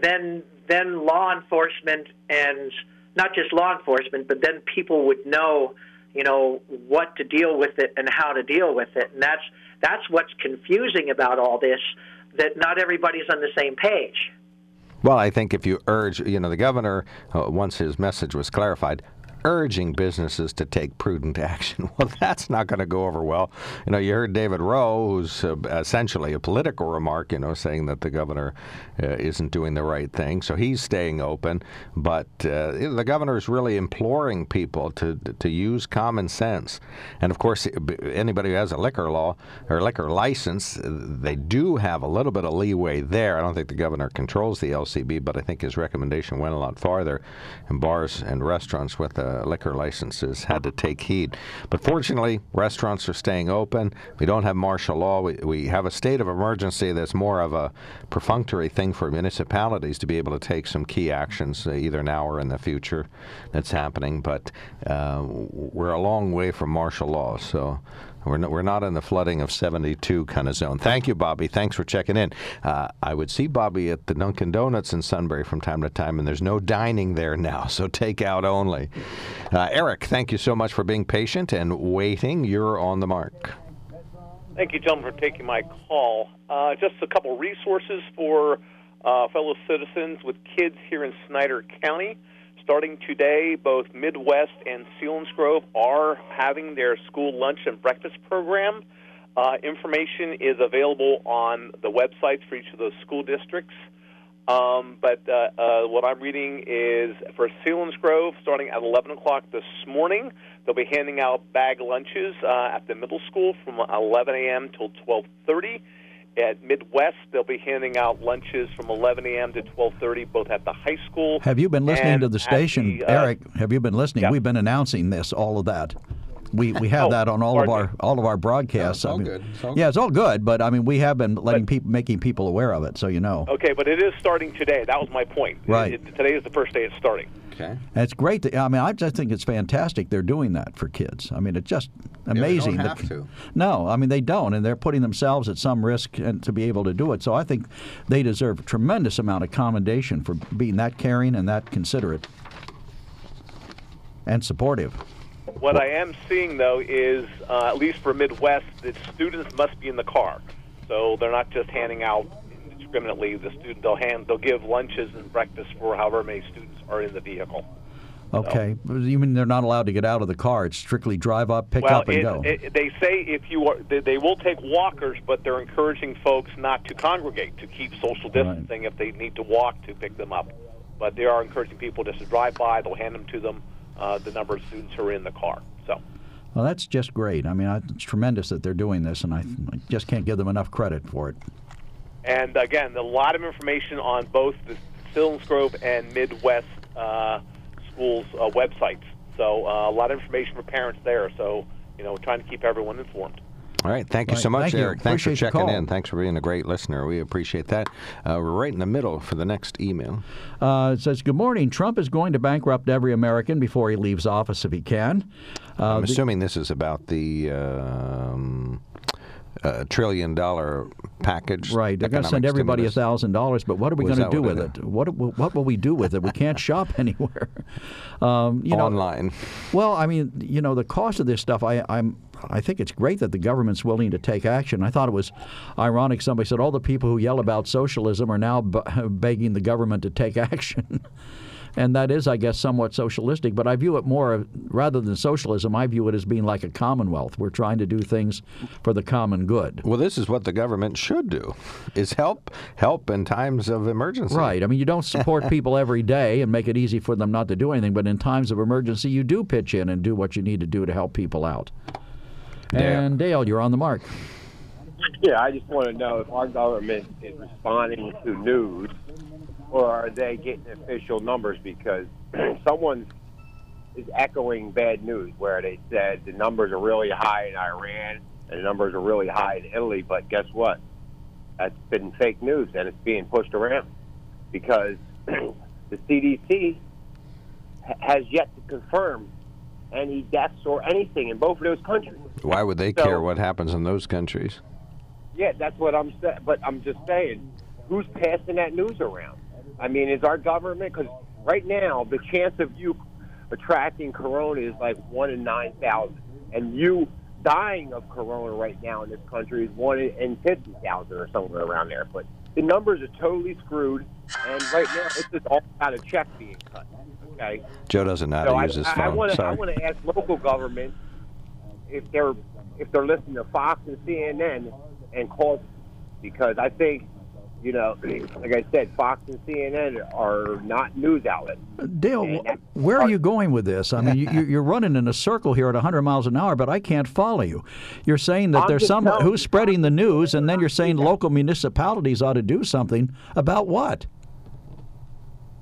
then then law enforcement and not just law enforcement, but then people would know, you know, what to deal with it and how to deal with it. And that's that's what's confusing about all this that not everybody's on the same page. Well, I think if you urge, you know, the governor, uh, once his message was clarified, urging businesses to take prudent action. Well, that's not going to go over well. You know, you heard David Rowe, who's uh, essentially a political remark, you know, saying that the governor uh, isn't doing the right thing. So he's staying open. But uh, the governor is really imploring people to to use common sense. And of course, anybody who has a liquor law or liquor license, they do have a little bit of leeway there. I don't think the governor controls the LCB, but I think his recommendation went a lot farther. And bars and restaurants with a uh, liquor licenses had to take heed. But fortunately, restaurants are staying open. We don't have martial law. We, we have a state of emergency that's more of a perfunctory thing for municipalities to be able to take some key actions uh, either now or in the future that's happening. But uh, we're a long way from martial law. So we're not, we're not in the flooding of 72 kind of zone. Thank you, Bobby. Thanks for checking in. Uh, I would see Bobby at the Dunkin' Donuts in Sunbury from time to time, and there's no dining there now, so takeout only. Uh, Eric, thank you so much for being patient and waiting. You're on the mark. Thank you, gentlemen, for taking my call. Uh, just a couple resources for uh, fellow citizens with kids here in Snyder County. Starting today, both Midd-West and Selinsgrove are having their school lunch and breakfast program. Uh, information is available on the websites for each of those school districts. Um, but uh, uh, what I'm reading is for Selinsgrove, starting at 11 o'clock this morning, they'll be handing out bag lunches uh, at the middle school from 11 a.m. till 12:30. At Midd-West, they'll be handing out lunches from 11 a.m. to 12:30, both at the high school. Have you been listening to the station, the, uh, Eric? Have you been listening? yeah. We've been announcing this, all of that. We we have Oh, that on all of our all of our broadcasts. it's all I mean, good. It's all yeah, it's all good, but I mean, we have been letting people making people aware of it, so you know. Okay, but it is starting today. That was my point. Right. It- today is the first day it's starting. Okay. And it's great. That, I mean, I just think it's fantastic they're doing that for kids. I mean, it's just they don't amazing. that- have to. No, I mean they don't, and they're putting themselves at some risk and to be able to do it. So I think they deserve a tremendous amount of commendation for being that caring and that considerate and supportive. What I am seeing, though, is uh, at least for Midd-West, that students must be in the car, so they're not just handing out indiscriminately. The student they'll hand they'll give lunches and breakfast for however many students are in the vehicle. Okay, you mean they're not allowed to get out of the car? It's strictly drive up, pick well, up, and it, go. it, they say if you are, they, they will take walkers, but they're encouraging folks not to congregate to keep social distancing if they need to walk to pick them up. But they are encouraging people just to drive by. They'll hand them to them. Uh, the number of students who are in the car. So. well, that's just great. I mean, it's tremendous that they're doing this, and I, I just can't give them enough credit for it. And again, a lot of information on both the Selinsgrove and Midd-West uh, schools' uh, websites. So uh, a lot of information for parents there. So you know, trying to keep everyone informed. All right. Thank you Right, so much, thank you. Eric. Thanks for Appreciate the checking in. Thanks for being a great listener. We appreciate that. Uh, we're right in the middle for the next email. Uh, it says, Good morning. Trump is going to bankrupt every American before he leaves office if he can. Uh, I'm the- assuming this is about the um, uh, trillion dollar package. Right, they're going to send everybody a thousand dollars, but what are we going to do with it? What what will we do with it? We can't shop anywhere. Um, you know, Online. Well, I mean, you know, the cost of this stuff, I, I'm, I think it's great that the government's willing to take action. I thought it was ironic. Somebody said all the people who yell about socialism are now b- begging the government to take action. And that is, I guess, somewhat socialistic, but I view it more, rather than socialism, I view it as being like a commonwealth. We're trying to do things for the common good. Well, this is what the government should do: is help help in times of emergency. Right. I mean, you don't support people every day and make it easy for them not to do anything, but in times of emergency, you do pitch in and do what you need to do to help people out. Dale. And Dale, you're on the mark. Yeah, I just want to know if our government is responding to news or are they getting official numbers because someone is echoing bad news where they said the numbers are really high in Iran and the numbers are really high in Italy, but guess what? That's been fake news and it's being pushed around because the CDC has yet to confirm any deaths or anything in both of those countries. Why would they So- care what happens in those countries? Yeah, that's what I'm saying. But I'm just saying, who's passing that news around? I mean, is our government? Because right now, the chance of you attracting corona is like one in nine thousand, and you dying of corona right now in this country is one in fifty thousand or somewhere around there. But the numbers are totally screwed, and right now it's just all about a check being cut. Okay. Joe doesn't know how to I, use his I, phone. want to I want to ask local governments if they're if they're listening to Fox and CNN and call because I think you know, like I said, Fox and CNN are not news outlets. Dale, And wh- that's where are you going with this? I mean, you, you- you're running in a circle here at 100 miles an hour, but I can't follow you. You're saying that I'm there's just some who's spreading the news, and then you're saying local municipalities ought to do something about what?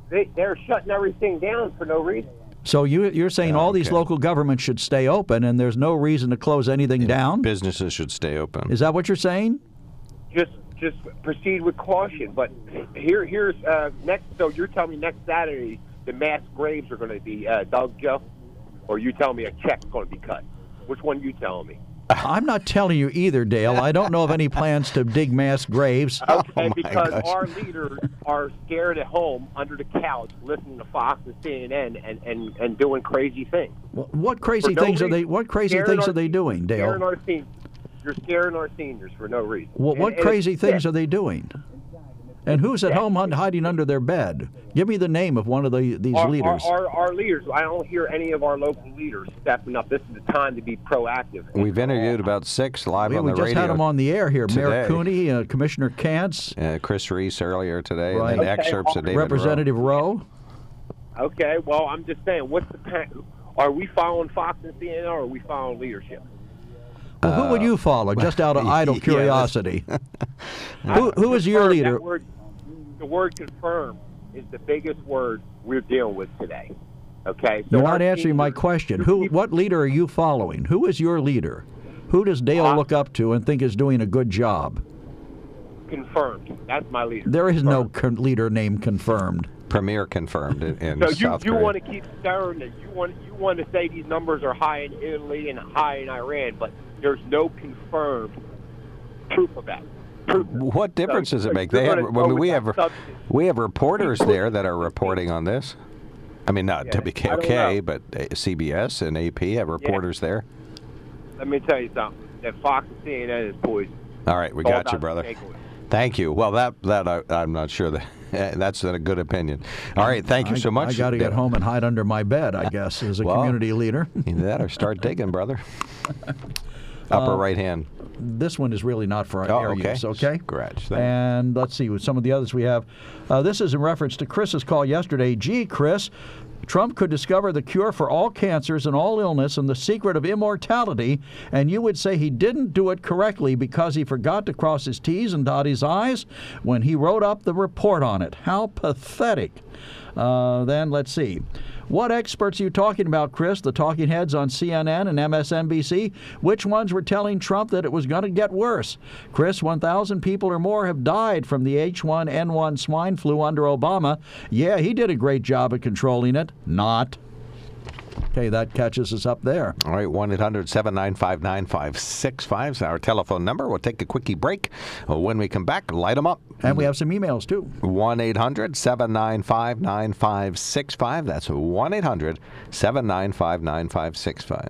They, they're shutting everything down for no reason. So you, you're saying all these okay. local governments should stay open, and there's no reason to close anything down? Businesses should stay open. Is that what you're saying? Just just proceed with caution. But here here's uh, next. So you're telling me next Saturday the mass graves are going to be uh, dug, Joe, or you tell me a check's going to be cut? Which one you telling me? I'm not telling you either, Dale. I don't know of any plans to dig mass graves. Okay, my because gosh. our leaders are scared at home under the couch, listening to Fox and CNN and, and, and doing crazy things. What crazy For no things are they? What crazy things our- are they doing, Scaring Dale? our seniors. You're scaring our seniors for no reason. What, what and crazy it's things sick. are they doing? And who's at home hun- hiding under their bed? Give me the name of one of the, these our, leaders. Our, our, our leaders. I don't hear any of our local leaders stepping up. This is the time to be proactive. We've interviewed about six live we, on we just had them on the air here. Mayor. Cooney, uh, Commissioner Kantz, uh, Chris Reese earlier today, Right. and Okay, excerpts of David Rowe. Representative Rowe. Okay, well, I'm just saying, what's the pa- are we following Fox and CNN or are we following leadership? Well, who would you follow, just out of idle yeah, curiosity? who, who is your leader? word- the word confirm is the biggest word we're dealing with today. Okay? So You're not answering my question. Who, what leader are you following? Who is your leader? Who does Dale Uh, look up to and think is doing a good job? Confirmed. That's my leader. There is no con- leader named confirmed. Premier confirmed in, in So you, South you Korea. want to keep stirring it. You want you want to say these numbers are high in Italy and high in Iran, but there's no confirmed proof of that. Proof. What difference So- does it make? They have, I mean, we have substance. we have reporters there that are reporting on this. I mean, not Yeah, I WKOK, but uh, CBS and AP have reporters there. Let me tell you something. That Fox and CNN is poison. All right, we It's all got you, brother. Thank you. Well, that that I, I'm not sure that that's a good opinion. All right, thank you I, so much. I got to get home and hide under my bed, I guess, as a Well, community leader. Either that or start digging, brother. Upper right hand. This one is really not for our Oh, air okay. use, okay? Scratch that. And let's see with some of the others we have. Uh, this is in reference to Chris's call yesterday. Gee, Chris, Trump could discover the cure for all cancers and all illness and the secret of immortality, and you would say he didn't do it correctly because he forgot to cross his T's and dot his I's when he wrote up the report on it. How pathetic. Uh, then let's see. What experts are you talking about, Chris? The talking heads on CNN and MSNBC? Which ones were telling Trump that it was going to get worse? Chris, 1,000 people or more have died from the H1N1 swine flu under Obama. Yeah, he did a great job at controlling it. Not. Okay, that catches us up there. All right, 1 800 795 9565 is our telephone number. We'll take a quickie break. When we come back, light them up. And we have some emails too. 1 800 795 9565. That's 1 800 795 9565.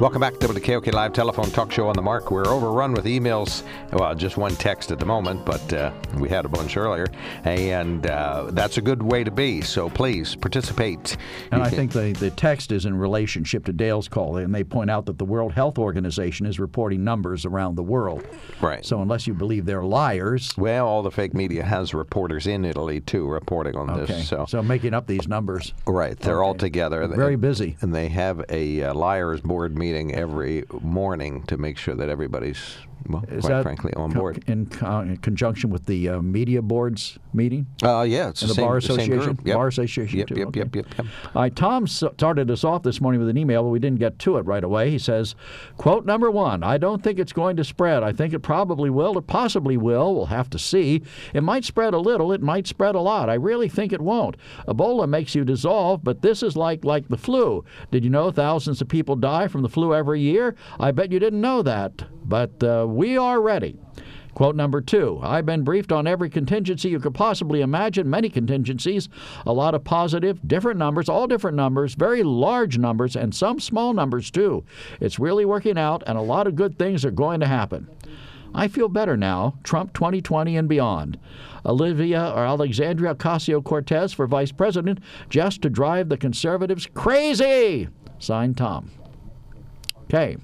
Welcome back to the KOK Live Telephone Talk Show on the Mark. We're overrun with emails. Well, just one text at the moment, but uh, we had a bunch earlier. And uh, that's a good way to be. So please participate. And I think the, the text is in relationship to Dale's call, and they point out that the World Health Organization is reporting numbers around the world. Right. So unless you believe they're liars, Well, all the fake media has reporters in Italy, too, reporting on okay. this. So, so making up these numbers. right, they're all together. Very busy. And they have a uh, liars board meeting every morning to make sure that everybody's, well, Is quite frankly, on co- board. in, co- in conjunction with the uh, media boards meeting? Uh, yeah, it's And the, same, Bar Association? Yep. Bar Association, Yep, too, yep, okay. yep, yep, yep. All right, Tom started us off this morning with an email, but we didn't get to it right away. He says, quote number one, I don't think it's going to spread. I think it probably will or possibly will. We'll have to see. It might spread a little. It might spread a lot. I really think it won't. Ebola makes you dissolve, but this is like, like the flu. Did you know thousands of people die from the flu every year? I bet you didn't know that. But uh, we are ready. Quote number two I've been briefed on every contingency you could possibly imagine, many contingencies, a lot of positive, different numbers, all different numbers, very large numbers, and some small numbers too. It's really working out, and a lot of good things are going to happen. I feel better now, Trump 2020 and beyond. Olivia or Alexandria Ocasio Cortez for vice president just to drive the conservatives crazy. Signed Tom. Okay.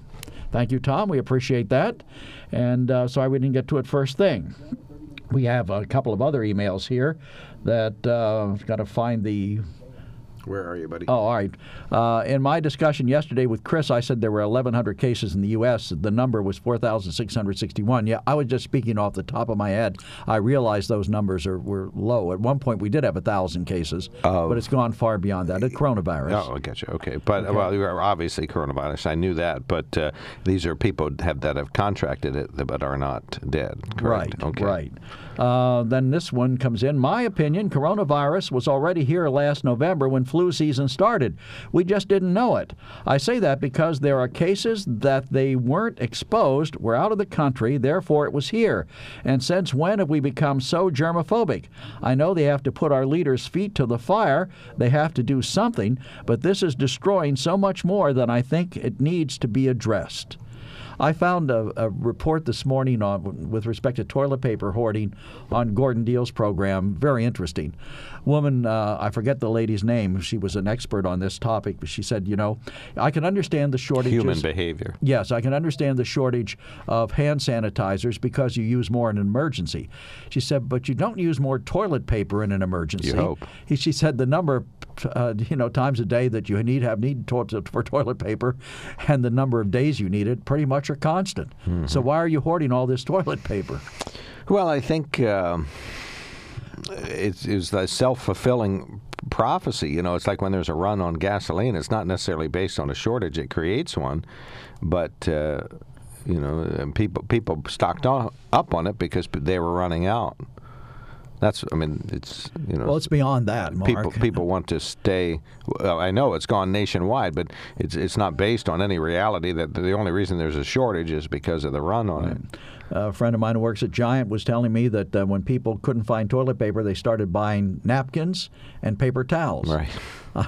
Thank you, Tom. We appreciate that. And uh, sorry we didn't get to it first thing. We have a couple of other emails here that uh, got to find the Where are you, buddy? Oh, all right. Uh, in my discussion yesterday with Chris, I said there were 1,100 cases in the U.S. The number was 4,661. Yeah, I was just speaking off the top of my head. I realized those numbers are were low. At one point, we did have a thousand cases, Oh. but it's gone far beyond that. It's coronavirus. Oh, I get you. Okay, but well, you are obviously coronavirus. I knew that, but uh, these are people have that have contracted it but are not dead. Correct. Right, Okay. right. Uh, then this one comes in. My opinion, coronavirus was already here last November when flu season started. We just didn't know it. I say that because there are cases that they weren't exposed, were out of the country, therefore it was here. And since when have we become so germophobic? I know they have to put our leaders' feet to the fire, they have to do something, but this is destroying so much more than I think it needs to be addressed. I found a, a report this morning on with respect to toilet paper hoarding on Gordon Deal's program. Very interesting. Woman, uh, I forget the lady's name. She was an expert on this topic. But she said, you know, I can understand the shortages. Human behavior. Yes, I can understand the shortage of hand sanitizers because you use more in an emergency. She said, but you don't use more toilet paper in an emergency. You hope. He, she said the number, uh, you know, times a day that you need have need to, for toilet paper, and the number of days you need it pretty much are constant. So why are you hoarding all this toilet paper? Well, I think um, it's, it's the self fulfilling prophecy. You know, it's like when there's a run on gasoline, it's not necessarily based on a shortage, it creates one. But, uh, you know, and people, people stocked on, up on it because they were running out. That's, I mean, it's, you know. Well, it's beyond that, Mark. People people want to stay. Well, I know it's gone nationwide, but it's it's not based on any reality. That the only reason there's a shortage is because of the run on it. A friend of mine who works at Giant was telling me that uh, when people couldn't find toilet paper, they started buying napkins and paper towels. Right.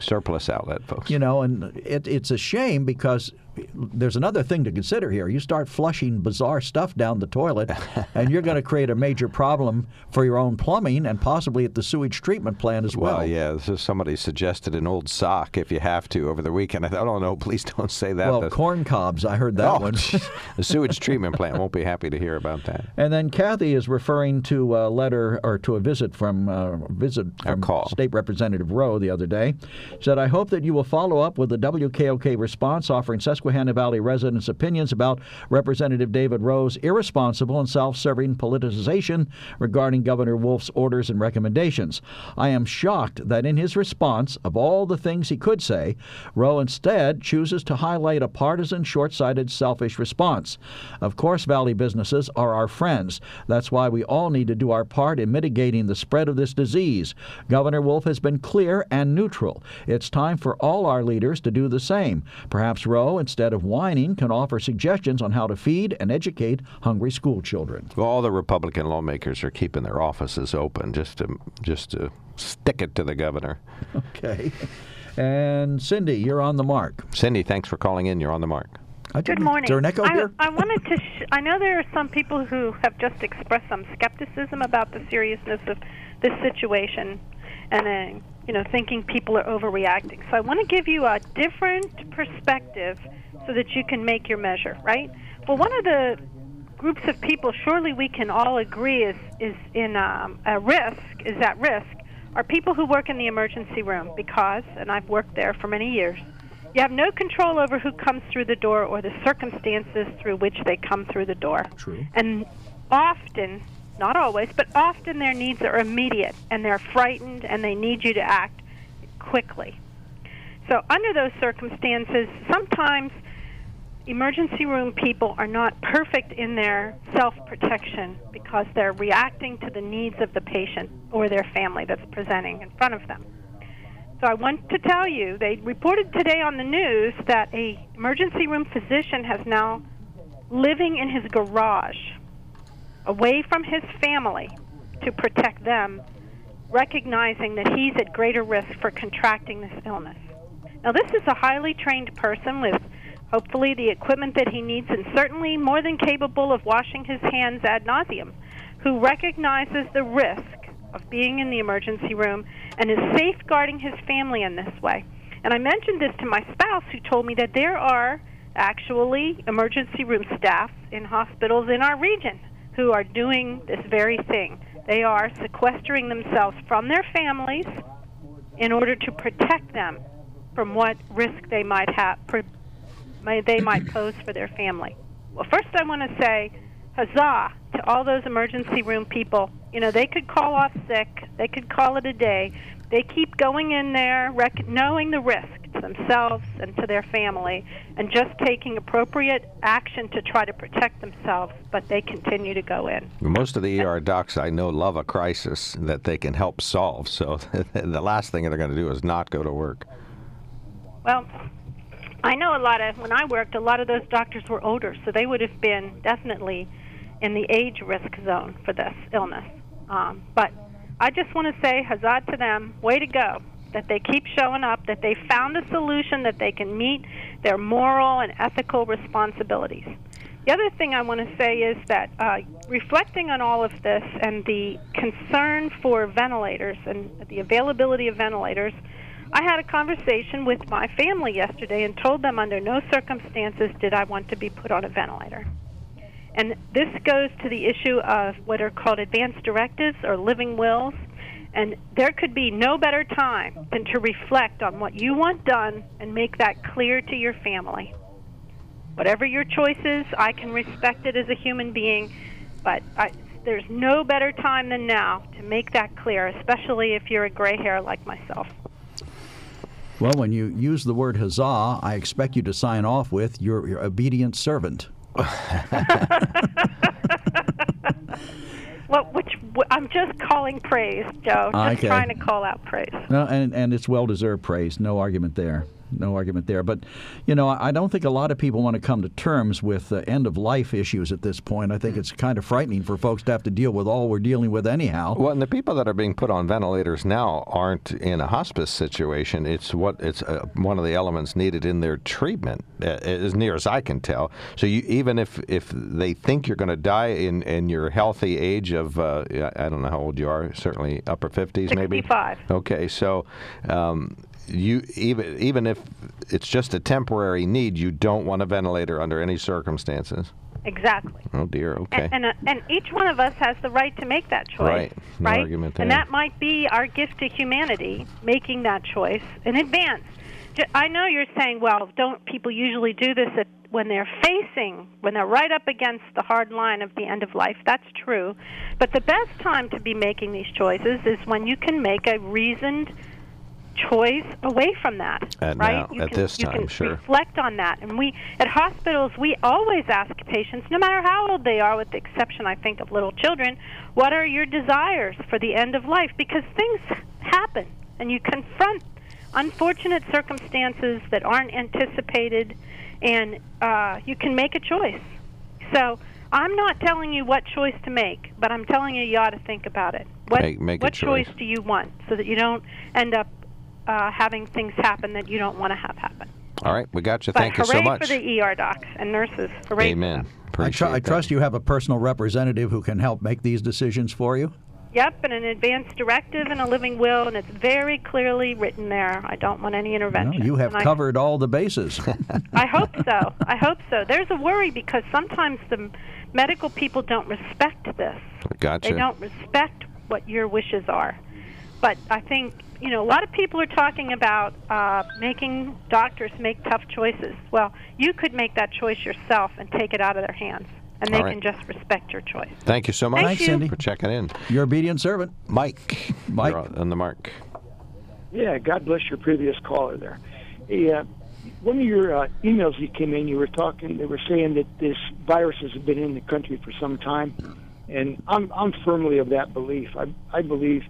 Surplus outlet, folks. You know, and it, it's a shame because there's another thing to consider here. You start flushing bizarre stuff down the toilet, and you're going to create a major problem for your own plumbing and possibly at the sewage treatment plant as well. Well, yeah. This is somebody suggested an old sock if you have to over the weekend. I thought, oh no, please don't say that. Well, That's- corn cobs, I heard that Oh, one. the sewage treatment plant won't be happy to hear about that. And then Kathy is referring to a letter or to a visit from uh, visit from call. State Representative Rowe the other day. Said, "I hope that you will follow up with the WKOK response offering Susquehanna Valley residents' opinions about Representative David Rowe's irresponsible and self-serving politicization regarding Governor Wolf's orders and recommendations. I am shocked that in his response, of all the things he could say, Rowe instead chooses to highlight a partisan, short-sighted, selfish response. Of course, Valley businesses are our friends. That's why we all need to do our part in mitigating the spread of this disease. Governor Wolf has been clear and neutral. It's time for all our leaders to do the same. Perhaps Rowe, instead of whining, can offer suggestions on how to feed and educate hungry school children. Well, all the Republican lawmakers are keeping their offices open just to just to stick it to the governor. Okay. And Cindy, you're on the mark. Cindy, thanks for calling in. You're on the mark. Good morning. Is there an echo I, here? I wanted to. Sh- I know there are some people who have just expressed some skepticism about the seriousness of this situation, and uh, you know, thinking people are overreacting. So I want to give you a different perspective so that you can make your measure. Right. Well, one of the groups of people, surely we can all agree, is is in um, a risk, is at risk, are people who work in the emergency room because, and I've worked there for many years. You have no control over who comes through the door or the circumstances through which they come through the door. True. And often, not always, but often their needs are immediate and they're frightened and they need you to act quickly. So, under those circumstances, sometimes emergency room people are not perfect in their self protection because they're reacting to the needs of the patient or their family that's presenting in front of them. So I want to tell you, they reported today on the news that a emergency room physician has now living in his garage, away from his family, to protect them, recognizing that he's at greater risk for contracting this illness. Now, this is a highly trained person with hopefully the equipment that he needs, and certainly more than capable of washing his hands ad nauseum, who recognizes the risk of being in the emergency room and is safeguarding his family in this way. And I mentioned this to my spouse, who told me that there are actually emergency room staff in hospitals in our region who are doing this very thing. They are sequestering themselves from their families in order to protect them from what risk they might have they might pose for their family. Well, first I want to say huzzah to all those emergency room people. You know, they could call off sick, they could call it a day. They keep going in there, rec- knowing the risk to themselves and to their family, and just taking appropriate action to try to protect themselves, but they continue to go in. Most of the ER docs I know love a crisis that they can help solve, so the last thing they're going to do is not go to work. Well, I know a lot of, when I worked, a lot of those doctors were older, so they would have been definitely in the age risk zone for this illness. Um, but I just want to say huzzah to them. Way to go. That they keep showing up, that they found a solution that they can meet their moral and ethical responsibilities. The other thing I want to say is that uh, reflecting on all of this and the concern for ventilators and the availability of ventilators, I had a conversation with my family yesterday and told them under no circumstances did I want to be put on a ventilator. And this goes to the issue of what are called advanced directives or living wills. And there could be no better time than to reflect on what you want done and make that clear to your family. Whatever your choice is, I can respect it as a human being, but I, there's no better time than now to make that clear, especially if you're a gray hair like myself. Well, when you use the word huzzah, I expect you to sign off with your, your obedient servant. Well, which I'm just calling praise, Joe. Ah, just okay. trying to call out praise. No, and and it's well deserved praise. No argument there no argument there. But, you know, I don't think a lot of people want to come to terms with uh, end of life issues at this point. I think it's kind of frightening for folks to have to deal with all we're dealing with anyhow. Well, and the people that are being put on ventilators now aren't in a hospice situation. It's what it's uh, one of the elements needed in their treatment, uh, as near as I can tell. So you, even if if they think you're going to die in in your healthy age of uh, I don't know how old you are, certainly upper 50s maybe. 65. Okay, so. Um, you even even if it's just a temporary need, you don't want a ventilator under any circumstances. Exactly. Oh dear. Okay. And and, uh, and each one of us has the right to make that choice. Right. No right. argument there. And that might be our gift to humanity, making that choice in advance. I know you're saying, well, don't people usually do this at, when they're facing, when they're right up against the hard line of the end of life? That's true. But the best time to be making these choices is when you can make a reasoned choice away from that, at right? Now, you at can, this time, you can sure. reflect on that. And we at hospitals, we always ask patients, no matter how old they are, with the exception, I think, of little children, what are your desires for the end of life? Because things happen, and you confront unfortunate circumstances that aren't anticipated, and uh, you can make a choice. So. I'm not telling you what choice to make, but I'm telling you you ought to think about it. What, make, make what choice. choice do you want so that you don't end up uh, having things happen that you don't want to have happen. All right, we got you. But Thank you so much. for the ER docs and nurses. Hooray Amen. I, tr- I trust you have a personal representative who can help make these decisions for you. Yep, and an advance directive and a living will, and it's very clearly written there. I don't want any intervention. Well, you have and covered I, all the bases. I hope so. I hope so. There's a worry because sometimes the medical people don't respect this. Gotcha. They don't respect what your wishes are. But I think you know, a lot of people are talking about uh, making doctors make tough choices. Well, you could make that choice yourself and take it out of their hands, and they right. can just respect your choice. Thank you so much Thank. Cindy. for checking in. Your obedient servant, Mike. Mike. You're on the mark. Yeah, God bless your previous caller there. Hey, uh, one of your uh, emails you came in, you were talking, they were saying that this virus has been in the country for some time, and I'm I'm firmly of that belief. I I believe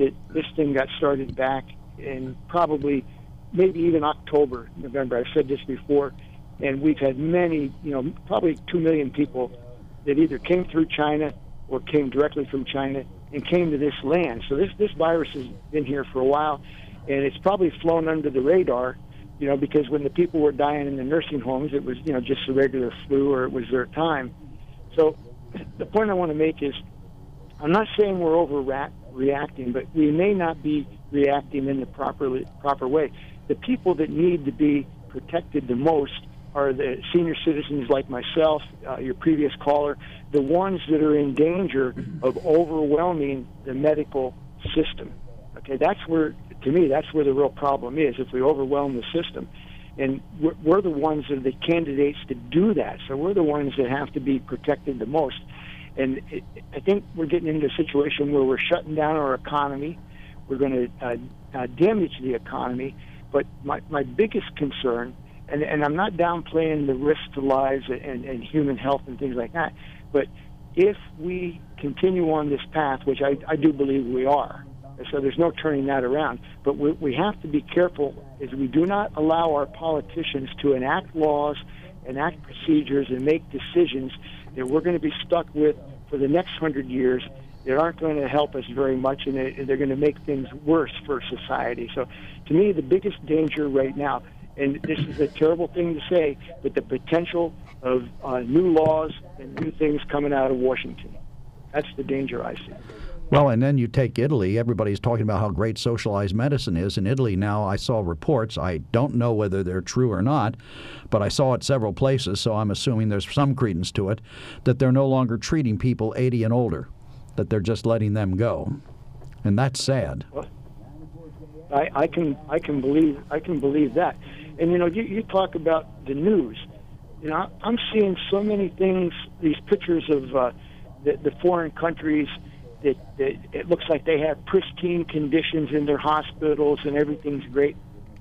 that this thing got started back in probably maybe even October, November. I've said this before, and we've had many, you know, probably two million people that either came through China or came directly from China and came to this land. So this this virus has been here for a while, and it's probably flown under the radar, you know, because when the people were dying in the nursing homes, it was you know just a regular flu or it was their time. So the point I want to make is, I'm not saying we're overreacting, but we may not be reacting in the proper proper way. The people that need to be protected the most are the senior citizens like myself, uh, your previous caller, the ones that are in danger of overwhelming the medical system. Okay, that's where, to me, that's where the real problem is. If we overwhelm the system, and we're, we're the ones that are the candidates to do that, so we're the ones that have to be protected the most. And it, I think we're getting into a situation where we're shutting down our economy. We're going to uh, uh, damage the economy. But my, my biggest concern, and, and I'm not downplaying the risk to lives and, and human health and things like that, but if we continue on this path, which I, I do believe we are, so there's no turning that around. But we, we have to be careful as we do not allow our politicians to enact laws, enact procedures, and make decisions that we're going to be stuck with for the next hundred years that aren't going to help us very much, and they're going to make things worse for society. So, to me, the biggest danger right now, and this is a terrible thing to say, but the potential of uh, new laws and new things coming out of Washington. That's the danger I see. Well, and then you take Italy. Everybody's talking about how great socialized medicine is. In Italy now, I saw reports. I don't know whether they're true or not, but I saw it several places, so I'm assuming there's some credence to it, that they're no longer treating people 80 and older, that they're just letting them go. And that's sad. Well, I, I can I can believe I can believe that. And you know, you, you talk about the news. You know, I'm seeing so many things. These pictures of uh, the, the foreign countries that, that it looks like they have pristine conditions in their hospitals and everything's great.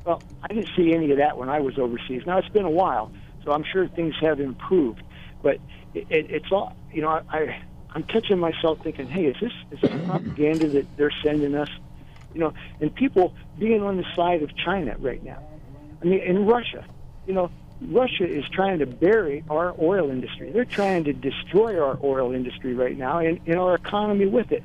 Well, I didn't see any of that when I was overseas. Now it's been a while, so I'm sure things have improved. But it, it, it's all you know. I I'm catching myself thinking, hey, is this is this propaganda that they're sending us? You know, and people being on the side of China right now. I mean, in Russia, you know, Russia is trying to bury our oil industry. They're trying to destroy our oil industry right now and, and our economy with it.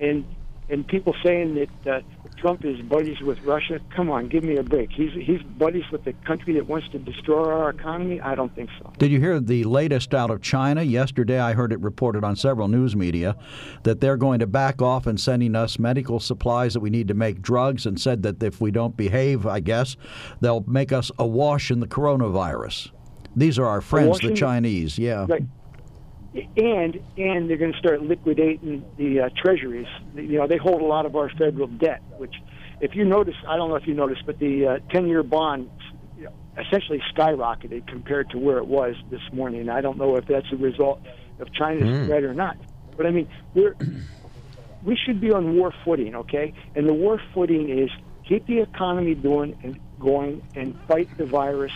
And and people saying that uh, Trump is buddies with Russia. Come on, give me a break. He's he's buddies with the country that wants to destroy our economy. I don't think so. Did you hear the latest out of China yesterday? I heard it reported on several news media that they're going to back off and sending us medical supplies that we need to make drugs, and said that if we don't behave, I guess they'll make us awash in the coronavirus. These are our friends, the Chinese. Yeah. Right and and they're going to start liquidating the uh, treasuries. You know, they hold a lot of our federal debt, which, if you notice, I don't know if you noticed, but the uh, ten-year bond essentially skyrocketed compared to where it was this morning. I don't know if that's a result of China's mm. threat or not, but I mean, we're we should be on war footing, okay? And the war footing is keep the economy doing and going and fight the virus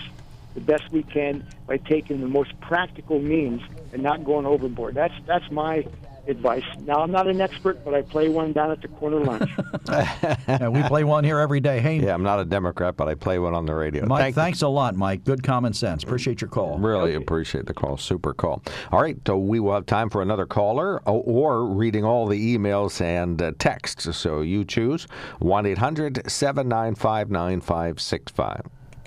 the best we can by taking the most practical means and not going overboard. That's that's my advice. Now I'm not an expert, but I play one down at the corner lunch. yeah, we play one here every day. Hey, yeah, I'm not a Democrat, but I play one on the radio. Mike, Thank thanks a lot, Mike. Good common sense. Appreciate your call. Really okay. appreciate the call. Super call. All right, so we will have time for another caller or reading all the emails and uh, texts. So you choose 1 800 795 9565.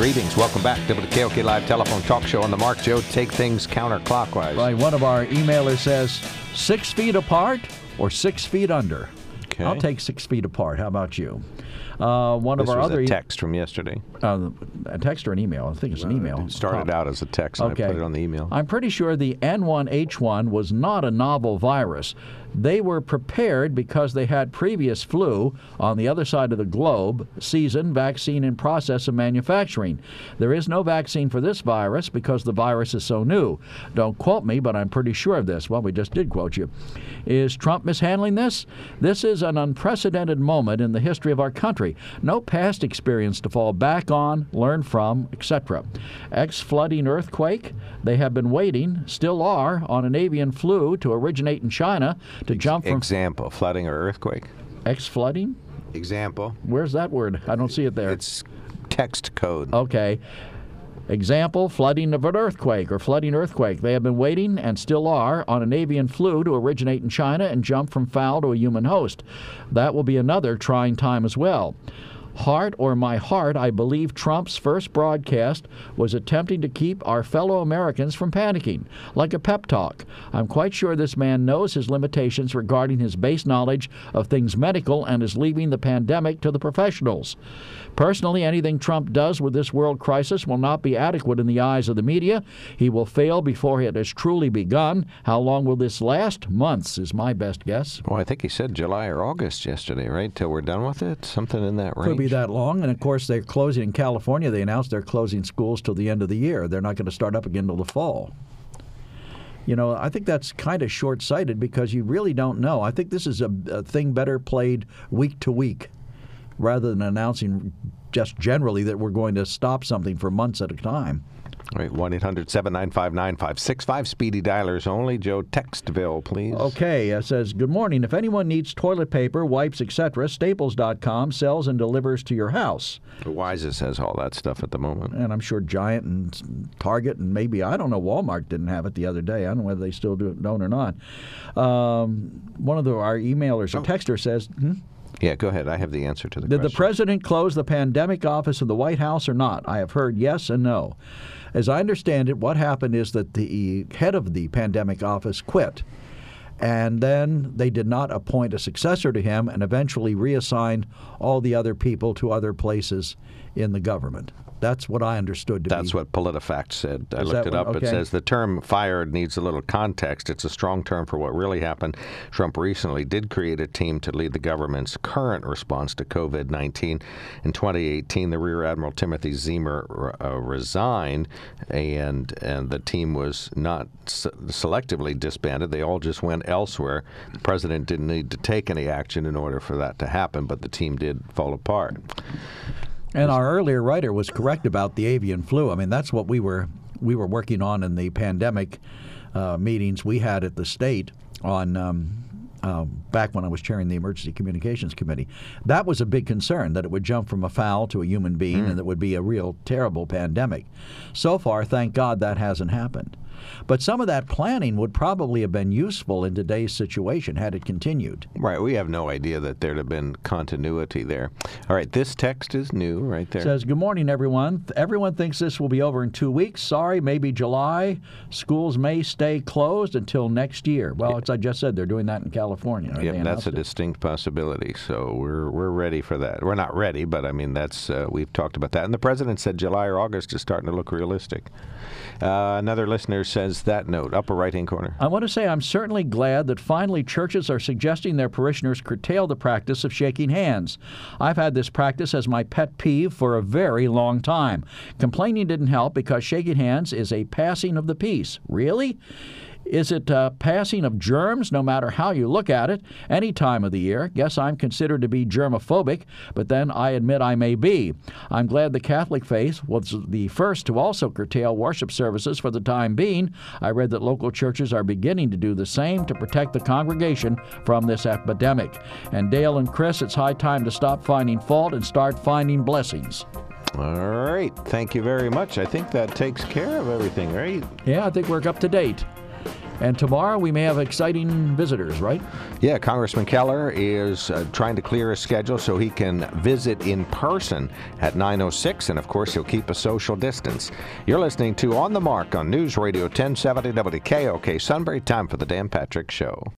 Greetings. Welcome back to the KOK Live Telephone Talk Show on the Mark Joe Take Things Counterclockwise. Right. One of our emailers says six feet apart or six feet under. Okay. I'll take six feet apart. How about you? Uh, one this of our was other a text from yesterday. Uh, a text or an email? I think it's an email. It started out as a text, and okay. I put it on the email. I'm pretty sure the N1H1 was not a novel virus. They were prepared because they had previous flu on the other side of the globe, season, vaccine, and process of manufacturing. There is no vaccine for this virus because the virus is so new. Don't quote me, but I'm pretty sure of this. Well, we just did quote you. Is Trump mishandling this? This is an unprecedented moment in the history of our country. No past experience to fall back on, learn from, etc. Ex flooding earthquake? They have been waiting, still are, on an avian flu to originate in China to jump from. Example, flooding or earthquake. Ex flooding? Example. Where's that word? I don't see it there. It's text code. Okay. Example, flooding of an earthquake or flooding earthquake. They have been waiting and still are on an avian flu to originate in China and jump from fowl to a human host. That will be another trying time as well. Heart or my heart, I believe Trump's first broadcast was attempting to keep our fellow Americans from panicking, like a pep talk. I'm quite sure this man knows his limitations regarding his base knowledge of things medical and is leaving the pandemic to the professionals. Personally, anything Trump does with this world crisis will not be adequate in the eyes of the media. He will fail before it has truly begun. How long will this last? Months is my best guess. Well, I think he said July or August yesterday, right? Till we're done with it? Something in that range. That long. And of course, they're closing in California. They announced they're closing schools till the end of the year. They're not going to start up again till the fall. You know, I think that's kind of short sighted because you really don't know. I think this is a, a thing better played week to week rather than announcing just generally that we're going to stop something for months at a time. All right, 1 800 795 9565. Speedy dialers only. Joe Textville, please. Okay, it says, Good morning. If anyone needs toilet paper, wipes, etc., staples.com sells and delivers to your house. Weis's has all that stuff at the moment. And I'm sure Giant and Target and maybe, I don't know, Walmart didn't have it the other day. I don't know whether they still do it, don't or not. Um, one of the, our emailers or Oh. texter says, hmm? Yeah, go ahead. I have the answer to the Did question. the president close the pandemic office in the White House or not? I have heard yes and no. As I understand it, what happened is that the head of the pandemic office quit. And then they did not appoint a successor to him and eventually reassigned all the other people to other places in the government. That's what I understood to be. That's be. what PolitiFact said. I Is looked it what- up. It says the term fired needs a little context. It's a strong term for what really happened. Trump recently did create a team to lead the government's current response to COVID 19. In 2018, the Rear Admiral Timothy Ziemer uh, resigned, and, and the team was not se- selectively disbanded. They all just went elsewhere. The president didn't need to take any action in order for that to happen, but the team did fall apart. And our earlier writer was correct about the avian flu. I mean, that's what we were we were working on in the pandemic uh, meetings we had at the state on. Um, uh, back when I was chairing the Emergency Communications Committee, that was a big concern that it would jump from a fowl to a human being and that would be a real terrible pandemic. So far, thank God that hasn't happened. But some of that planning would probably have been useful in today's situation had it continued. Right. We have no idea that there'd have been continuity there. All right. This text is new right there. Says, Good morning, everyone. Everyone thinks this will be over in two weeks. Sorry, maybe July. Schools may stay closed until next year. Well, as I just said, they're doing that in California. Yep, that's a it. distinct possibility. So we're we're ready for that. We're not ready, but I mean that's uh, we've talked about that. And the president said July or August is starting to look realistic. Uh, another listener says that note, upper right hand corner. I want to say I'm certainly glad that finally churches are suggesting their parishioners curtail the practice of shaking hands. I've had this practice as my pet peeve for a very long time. Complaining didn't help because shaking hands is a passing of the peace. Really? Is it uh, passing of germs, no matter how you look at it, any time of the year? Guess I'm considered to be germophobic, but then I admit I may be. I'm glad the Catholic faith was the first to also curtail worship services for the time being. I read that local churches are beginning to do the same to protect the congregation from this epidemic. And Dale and Chris, it's high time to stop finding fault and start finding blessings. All right. Thank you very much. I think that takes care of everything, right? Yeah, I think we're up to date. And tomorrow we may have exciting visitors, right? Yeah, Congressman Keller is uh, trying to clear his schedule so he can visit in person at 9:06, and of course he'll keep a social distance. You're listening to On the Mark on News Radio 1070 WKOK Sunbury. Time for the Dan Patrick Show.